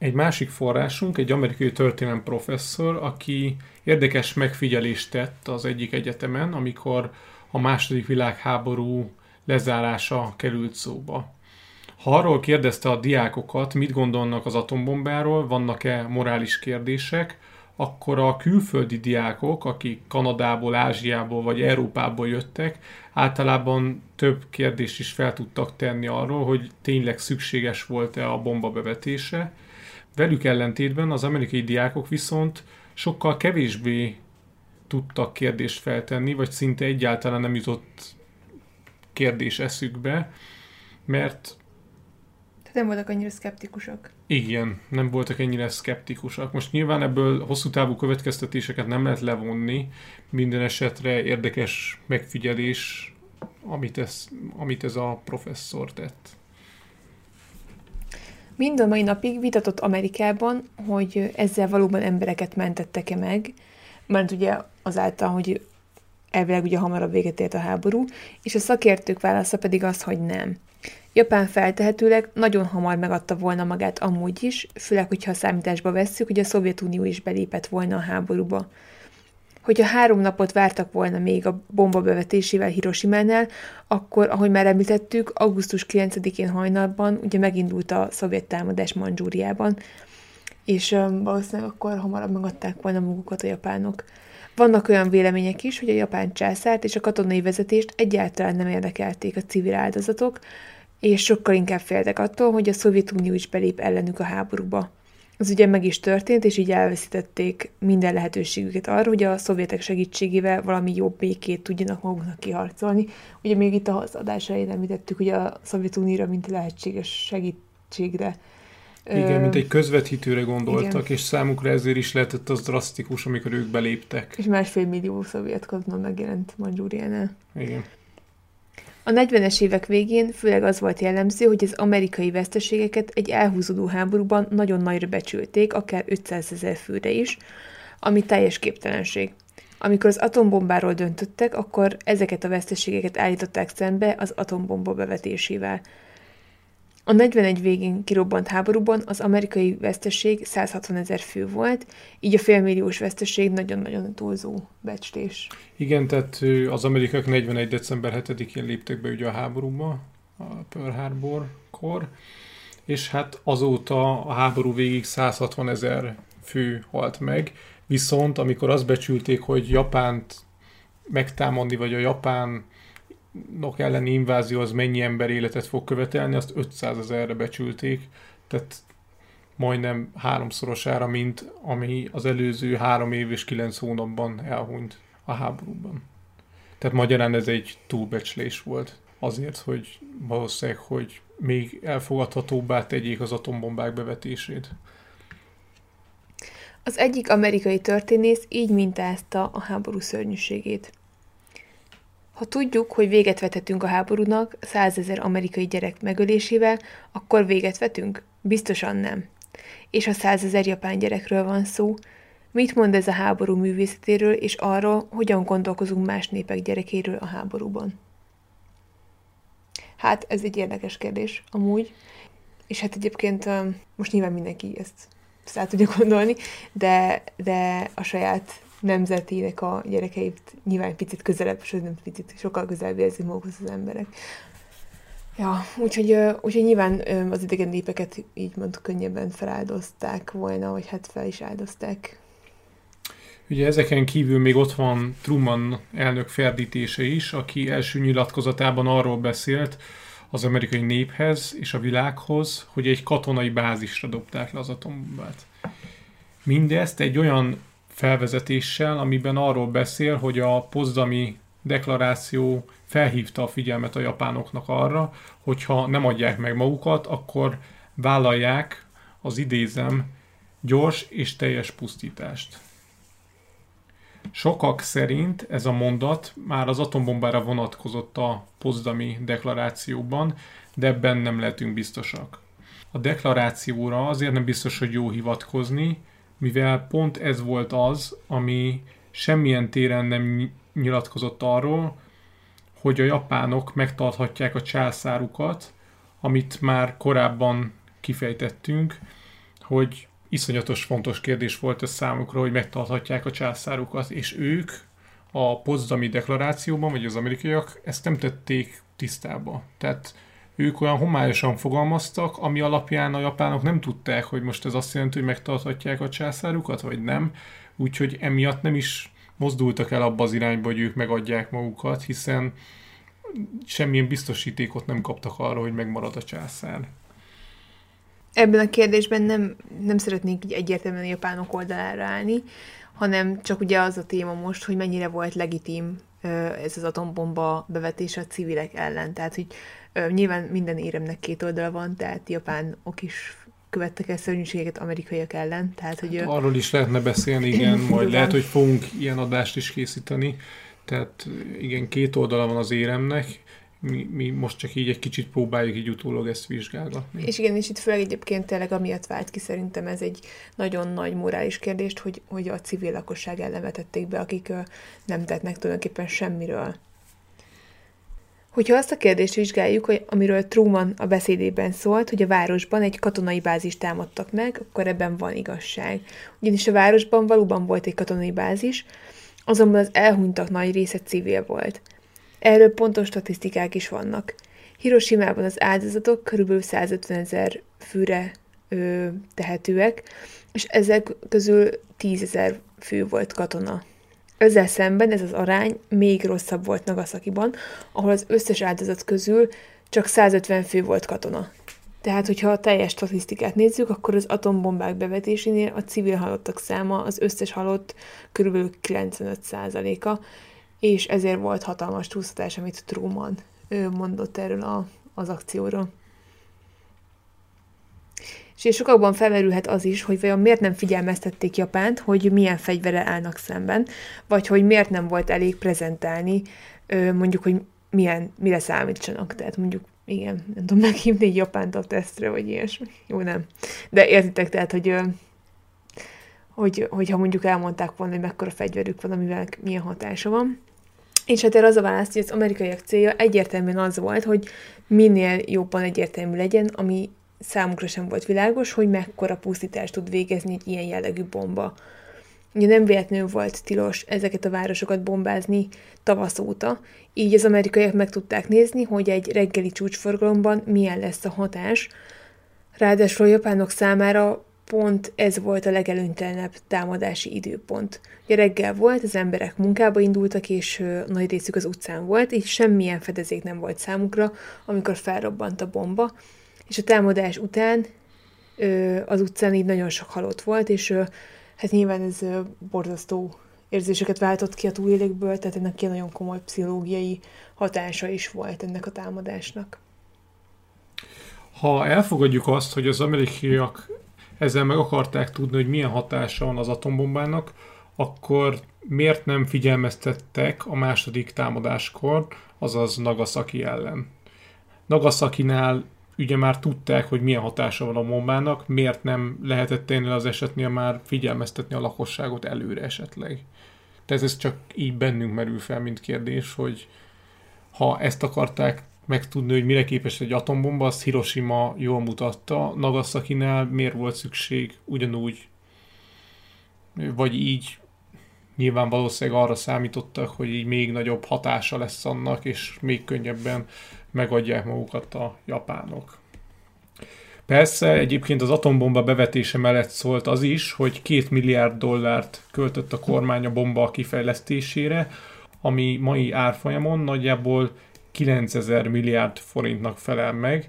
Egy másik forrásunk, egy amerikai történelem professzor, aki érdekes megfigyelést tett az egyik egyetemen, amikor a második világháború lezárása került szóba. Ha arról kérdezte a diákokat, mit gondolnak az atombombáról, vannak-e morális kérdések, akkor a külföldi diákok, akik Kanadából, Ázsiából vagy Európából jöttek, általában több kérdést is fel tudtak tenni arról, hogy tényleg szükséges volt-e a bomba bevetése. Velük ellentétben az amerikai diákok viszont sokkal kevésbé tudtak kérdést feltenni, vagy szinte egyáltalán nem jutott kérdés eszükbe, mert nem voltak annyira szkeptikusak. Igen, nem voltak ennyire szkeptikusak. Most nyilván ebből hosszú távú következtetéseket nem lehet levonni, minden esetre érdekes megfigyelés, amit ez, amit ez a professzor tett. Mind a mai napig vitatott Amerikában, hogy ezzel valóban embereket mentettek-e meg, mert ugye azáltal, hogy elvileg ugye hamarabb véget ért a háború, és a szakértők válasza pedig az, hogy nem. Japán feltehetőleg nagyon hamar megadta volna magát amúgy is, főleg, hogyha a számításba vesszük, hogy a Szovjetunió is belépett volna a háborúba. Hogyha három napot vártak volna még a bomba bevetésével Hiroshima-nál, akkor, ahogy már említettük, augusztus 9-én hajnalban ugye megindult a szovjet támadás Manzsúriában, és valószínűleg akkor hamarabb megadták volna magukat a japánok. Vannak olyan vélemények is, hogy a japán császárt és a katonai vezetést egyáltalán nem érdekelték a civil áldozatok, és sokkal inkább féltek attól, hogy a Szovjetunió is belép ellenük a háborúba. Ez ugye meg is történt, és így elveszítették minden lehetőségüket arra, hogy a szovjetek segítségével valami jobb békét tudjanak maguknak kiharcolni. Ugye még itt az adás elején említettük, hogy a Szovjetunióra, mint lehetséges segítségre igen, mint egy közvetítőre gondoltak, igen. és számukra ezért is lehetett az drasztikus, amikor ők beléptek. És másfél millió szovjet katona megjelent Manzsúriánál. Igen. A 40-es évek végén főleg az volt jellemző, hogy az amerikai veszteségeket egy elhúzódó háborúban nagyon nagyra becsülték, akár 500 ezer főre is, ami teljes képtelenség. Amikor az atombombáról döntöttek, akkor ezeket a veszteségeket állították szembe az atombomba bevetésével. A 41 végén kirobbant háborúban az amerikai veszteség 160 ezer fő volt, így a félmilliós veszteség nagyon-nagyon túlzó becslés. Igen, tehát az amerikák 41. december 7-én léptek be ugye a háborúba, a Pearl Harbor-kor, és hát azóta a háború végig 160 ezer fő halt meg, viszont amikor azt becsülték, hogy Japánt megtámadni, vagy a japán nok elleni invázió az mennyi ember életet fog követelni, azt 500 ezerre becsülték, tehát majdnem háromszorosára, mint ami az előző három év és kilenc hónapban elhunyt a háborúban. Tehát magyarán ez egy túlbecslés volt. Azért, hogy valószínűleg, hogy még elfogadhatóbbá tegyék az atombombák bevetését. Az egyik amerikai történész így mintázta a háború szörnyűségét. Ha tudjuk, hogy véget vethetünk a háborúnak százezer amerikai gyerek megölésével, akkor véget vetünk? Biztosan nem. És ha százezer japán gyerekről van szó, mit mond ez a háború művészetéről és arról, hogyan gondolkozunk más népek gyerekéről a háborúban? Hát ez egy érdekes kérdés, amúgy. És hát egyébként most nyilván mindenki ezt, ezt el tudja gondolni, de, de a saját nemzetének a gyerekeit nyilván picit közelebb, sőt nem picit, sokkal közelebb érzik magukhoz az emberek. Ja, úgyhogy, úgyhogy nyilván az idegen népeket így mond könnyebben feláldozták volna, vagy hát fel is áldozták. Ugye ezeken kívül még ott van Truman elnök ferdítése is, aki első nyilatkozatában arról beszélt az amerikai néphez és a világhoz, hogy egy katonai bázisra dobták le az atombombát. Mindezt egy olyan felvezetéssel, amiben arról beszél, hogy a pozdami deklaráció felhívta a figyelmet a japánoknak arra, hogyha nem adják meg magukat, akkor vállalják az idézem gyors és teljes pusztítást. Sokak szerint ez a mondat már az atombombára vonatkozott a pozdami deklarációban, de ebben nem lehetünk biztosak. A deklarációra azért nem biztos, hogy jó hivatkozni, mivel pont ez volt az, ami semmilyen téren nem nyilatkozott arról, hogy a japánok megtarthatják a császárukat, amit már korábban kifejtettünk, hogy iszonyatos fontos kérdés volt ez számukra, hogy megtarthatják a császárukat, és ők a pozdami deklarációban, vagy az amerikaiak ezt nem tették tisztába. Tehát ők olyan homályosan fogalmaztak, ami alapján a japánok nem tudták, hogy most ez azt jelenti, hogy megtarthatják a császárukat, vagy nem. Úgyhogy emiatt nem is mozdultak el abba az irányba, hogy ők megadják magukat, hiszen semmilyen biztosítékot nem kaptak arra, hogy megmarad a császár. Ebben a kérdésben nem, nem szeretnénk így egyértelműen a japánok oldalára állni, hanem csak ugye az a téma most, hogy mennyire volt legitim ez az atombomba bevetése a civilek ellen. Tehát, hogy nyilván minden éremnek két oldala van, tehát japánok is követtek el szörnyűségeket amerikaiak ellen. Tehát, hogy, hát arról is lehetne beszélni, igen, majd lehet, hogy fogunk ilyen adást is készíteni. Tehát igen, két oldala van az éremnek, mi, mi most csak így egy kicsit próbáljuk így utólag ezt vizsgálgatni. És igen, és itt főleg egyébként tényleg amiatt vált ki szerintem ez egy nagyon nagy morális kérdést, hogy, hogy a civil lakosság ellen vetették be, akik nem tettnek tulajdonképpen semmiről. Hogyha azt a kérdést vizsgáljuk, hogy amiről Truman a beszédében szólt, hogy a városban egy katonai bázis támadtak meg, akkor ebben van igazság. Ugyanis a városban valóban volt egy katonai bázis, azonban az elhunytak nagy része civil volt. Erről pontos statisztikák is vannak. Hiroshima-ban az áldozatok kb. 150 ezer főre ö, tehetőek, és ezek közül 10 ezer fő volt katona. Ezzel szemben ez az arány még rosszabb volt Nagasakiban, ahol az összes áldozat közül csak 150 fő volt katona. Tehát, hogyha a teljes statisztikát nézzük, akkor az atombombák bevetésénél a civil halottak száma az összes halott kb. 95%-a, és ezért volt hatalmas túlszatás, amit Truman mondott erről a, az akcióról. És sokakban felmerülhet az is, hogy vajon miért nem figyelmeztették Japánt, hogy milyen fegyvere állnak szemben, vagy hogy miért nem volt elég prezentálni, mondjuk, hogy milyen, mire számítsanak. Tehát mondjuk, igen, nem tudom meghívni egy Japánt a tesztre, vagy ilyesmi. Jó, nem. De értitek, tehát, hogy hogy, hogyha mondjuk elmondták volna, hogy mekkora fegyverük van, amivel milyen hatása van. És hát erre az a válasz, hogy az amerikaiak célja egyértelműen az volt, hogy minél jobban egyértelmű legyen, ami számukra sem volt világos, hogy mekkora pusztítást tud végezni egy ilyen jellegű bomba. Ugye nem véletlenül volt tilos ezeket a városokat bombázni tavasz óta, így az amerikaiak meg tudták nézni, hogy egy reggeli csúcsforgalomban milyen lesz a hatás. Ráadásul a japánok számára pont ez volt a legelőnytelenebb támadási időpont. Ugye reggel volt, az emberek munkába indultak, és nagy részük az utcán volt, így semmilyen fedezék nem volt számukra, amikor felrobbant a bomba, és a támadás után az utcán így nagyon sok halott volt, és hát nyilván ez borzasztó érzéseket váltott ki a túlélékből, tehát ennek ilyen nagyon komoly pszichológiai hatása is volt ennek a támadásnak. Ha elfogadjuk azt, hogy az amerikaiak ezzel meg akarták tudni, hogy milyen hatása van az atombombának, akkor miért nem figyelmeztettek a második támadáskor, azaz Nagasaki ellen? Nagasaki-nál ugye már tudták, hogy milyen hatása van a bombának, miért nem lehetett ennél az esetnél már figyelmeztetni a lakosságot előre esetleg? Tehát ez csak így bennünk merül fel, mint kérdés, hogy ha ezt akarták megtudni, hogy mire képes egy atombomba, azt Hiroshima jól mutatta. Nagasaki-nál miért volt szükség ugyanúgy, vagy így nyilván valószínűleg arra számítottak, hogy így még nagyobb hatása lesz annak, és még könnyebben megadják magukat a japánok. Persze egyébként az atombomba bevetése mellett szólt az is, hogy két milliárd dollárt költött a kormány a bomba kifejlesztésére, ami mai árfolyamon nagyjából 9000 milliárd forintnak felel meg.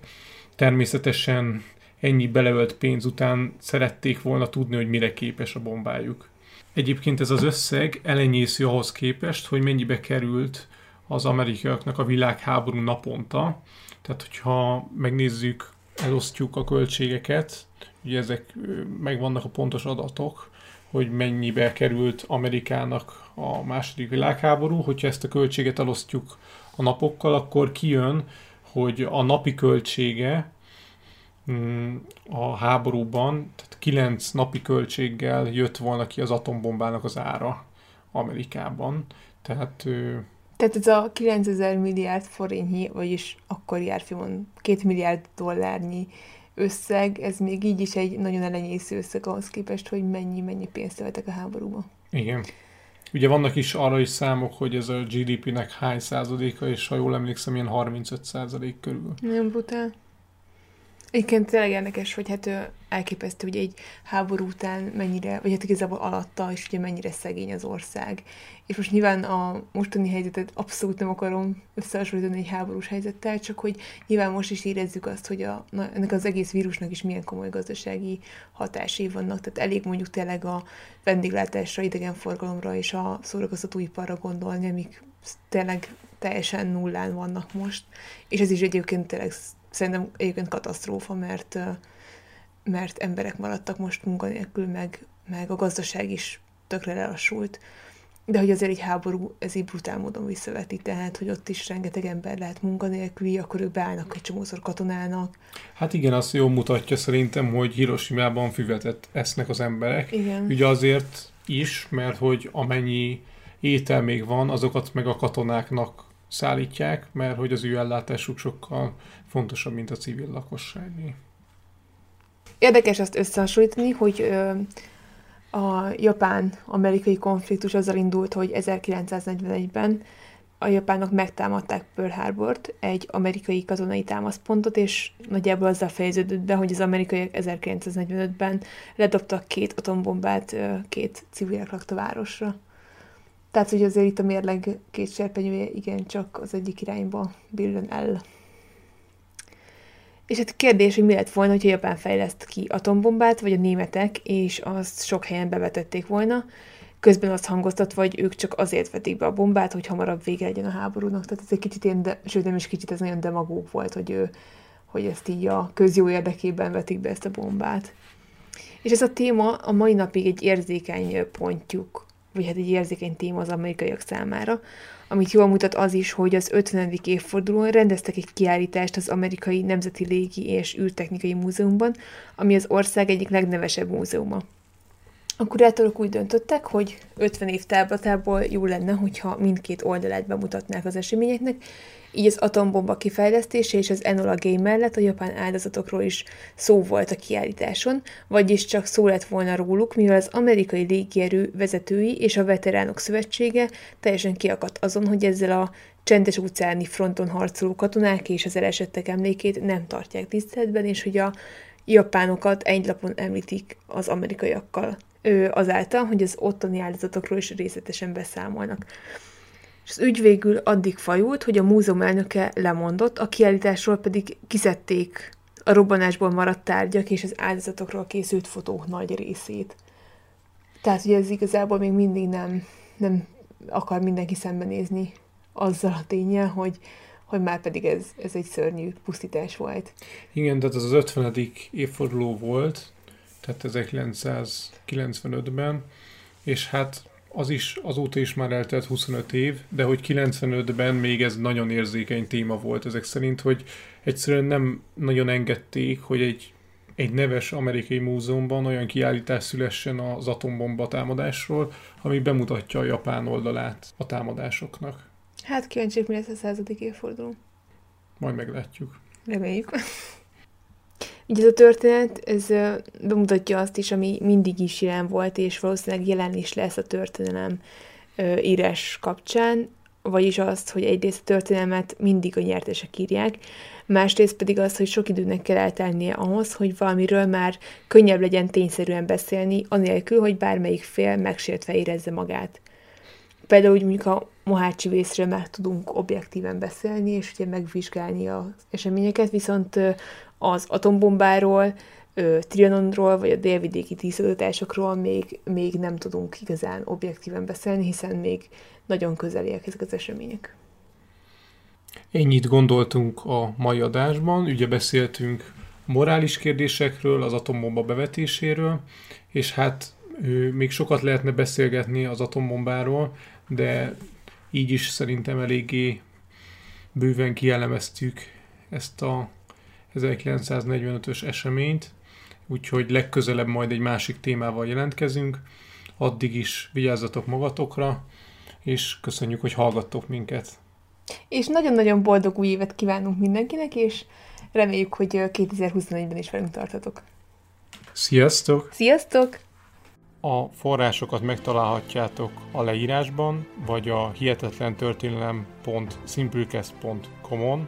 Természetesen ennyi beleölt pénz után szerették volna tudni, hogy mire képes a bombájuk. Egyébként ez az összeg elenyésző ahhoz képest, hogy mennyibe került az amerikaiaknak a világháború naponta. Tehát, hogyha megnézzük, elosztjuk a költségeket, ugye ezek megvannak a pontos adatok, hogy mennyibe került Amerikának a második világháború. Hogyha ezt a költséget elosztjuk a napokkal, akkor kijön, hogy a napi költsége mm, a háborúban, tehát 9 napi költséggel jött volna ki az atombombának az ára Amerikában. Tehát tehát ez a 9000 milliárd forintnyi, vagyis akkor járfilmon 2 milliárd dollárnyi összeg, ez még így is egy nagyon elenyésző összeg ahhoz képest, hogy mennyi-mennyi pénzt vettek a háborúba. Igen. Ugye vannak is arra is számok, hogy ez a GDP-nek hány százaléka, és ha jól emlékszem, ilyen 35 százalék körül. Nagyon brutál. Egyébként tényleg érdekes, hogy hát elképesztő, hogy egy háború után mennyire, vagy hát igazából alatta is ugye mennyire szegény az ország. És most nyilván a mostani helyzetet abszolút nem akarom összehasonlítani egy háborús helyzettel, csak hogy nyilván most is érezzük azt, hogy a, na, ennek az egész vírusnak is milyen komoly gazdasági hatásai vannak. Tehát elég mondjuk tényleg a vendéglátásra, idegenforgalomra és a szórakoztatóiparra gondolni, amik tényleg teljesen nullán vannak most. És ez is egyébként tényleg szerintem egyébként katasztrófa, mert, mert emberek maradtak most munkanélkül, meg, meg a gazdaság is tökre lelassult. De hogy azért egy háború, ez így brutál módon visszaveti, tehát, hogy ott is rengeteg ember lehet munkanélküli, akkor ők beállnak egy csomószor katonának. Hát igen, azt jól mutatja szerintem, hogy Hiroshima-ban füvetet esznek az emberek. Igen. Ugye azért is, mert hogy amennyi étel még van, azokat meg a katonáknak szállítják, mert hogy az ő ellátásuk sokkal fontosabb, mint a civil lakosságé. Érdekes azt összehasonlítani, hogy ö, a japán-amerikai konfliktus azzal indult, hogy 1941-ben a japánok megtámadták Pearl Harbort, egy amerikai katonai támaszpontot, és nagyjából azzal fejeződött be, hogy az amerikaiak 1945-ben ledobtak két atombombát két civil lakta városra. Tehát, hogy azért itt a mérleg két serpenyője igen csak az egyik irányba billen el. És hát kérdés, hogy mi lett volna, hogyha Japán fejleszt ki atombombát, vagy a németek, és azt sok helyen bevetették volna, közben azt hangoztatva, hogy ők csak azért vetik be a bombát, hogy hamarabb vége legyen a háborúnak. Tehát ez egy kicsit ilyen, de, sőt nem is kicsit, ez nagyon demagóg volt, hogy, ő, hogy ezt így a közjó érdekében vetik be ezt a bombát. És ez a téma a mai napig egy érzékeny pontjuk vagy hát egy érzékeny téma az amerikaiak számára, amit jól mutat az is, hogy az 50. évfordulón rendeztek egy kiállítást az Amerikai Nemzeti Légi és űrtechnikai Múzeumban, ami az ország egyik legnevesebb múzeuma. A kurátorok úgy döntöttek, hogy 50 év táblatából jó lenne, hogyha mindkét oldalát bemutatnák az eseményeknek, így az atombomba kifejlesztése és az Enola Game mellett a japán áldozatokról is szó volt a kiállításon, vagyis csak szó lett volna róluk, mivel az amerikai légierő vezetői és a veteránok szövetsége teljesen kiakadt azon, hogy ezzel a csendes óceáni fronton harcoló katonák és az elesettek emlékét nem tartják tiszteletben, és hogy a japánokat egy lapon említik az amerikaiakkal azáltal, hogy az ottani áldozatokról is részletesen beszámolnak. Az ügy végül addig fajult, hogy a múzeum elnöke lemondott, a kiállításról pedig kiszedték a robbanásból maradt tárgyak és az áldozatokról készült fotók nagy részét. Tehát, hogy ez igazából még mindig nem, nem akar mindenki szembenézni azzal a tényel, hogy, hogy már pedig ez, ez egy szörnyű pusztítás volt. Igen, tehát az az 50. évforduló volt, tehát 1995-ben, és hát az is, azóta is már eltelt 25 év, de hogy 95-ben még ez nagyon érzékeny téma volt ezek szerint, hogy egyszerűen nem nagyon engedték, hogy egy, egy neves amerikai múzeumban olyan kiállítás szülessen az atombomba támadásról, ami bemutatja a japán oldalát a támadásoknak. Hát kíváncsiak, mi lesz a századik évforduló. Majd meglátjuk. Reméljük. Így ez a történet, ez bemutatja azt is, ami mindig is jelen volt, és valószínűleg jelen is lesz a történelem írás kapcsán, vagyis azt, hogy egyrészt a történelmet mindig a nyertesek írják, másrészt pedig az, hogy sok időnek kell eltelnie ahhoz, hogy valamiről már könnyebb legyen tényszerűen beszélni, anélkül, hogy bármelyik fél megsértve érezze magát. Például úgy mondjuk a Mohácsi vészről már tudunk objektíven beszélni, és ugye megvizsgálni az eseményeket, viszont az atombombáról, Trianonról, vagy a délvidéki tízadotásokról még, még nem tudunk igazán objektíven beszélni, hiszen még nagyon közeliek ezek az események. Ennyit gondoltunk a mai adásban, ugye beszéltünk morális kérdésekről, az atombomba bevetéséről, és hát még sokat lehetne beszélgetni az atombombáról, de így is szerintem eléggé bőven kielemeztük ezt a 1945-ös eseményt, úgyhogy legközelebb majd egy másik témával jelentkezünk. Addig is vigyázzatok magatokra, és köszönjük, hogy hallgattok minket. És nagyon-nagyon boldog új évet kívánunk mindenkinek, és reméljük, hogy 2021-ben is velünk tartotok. Sziasztok! Sziasztok! A forrásokat megtalálhatjátok a leírásban, vagy a hihetetlentörténelem.simplecast.com-on.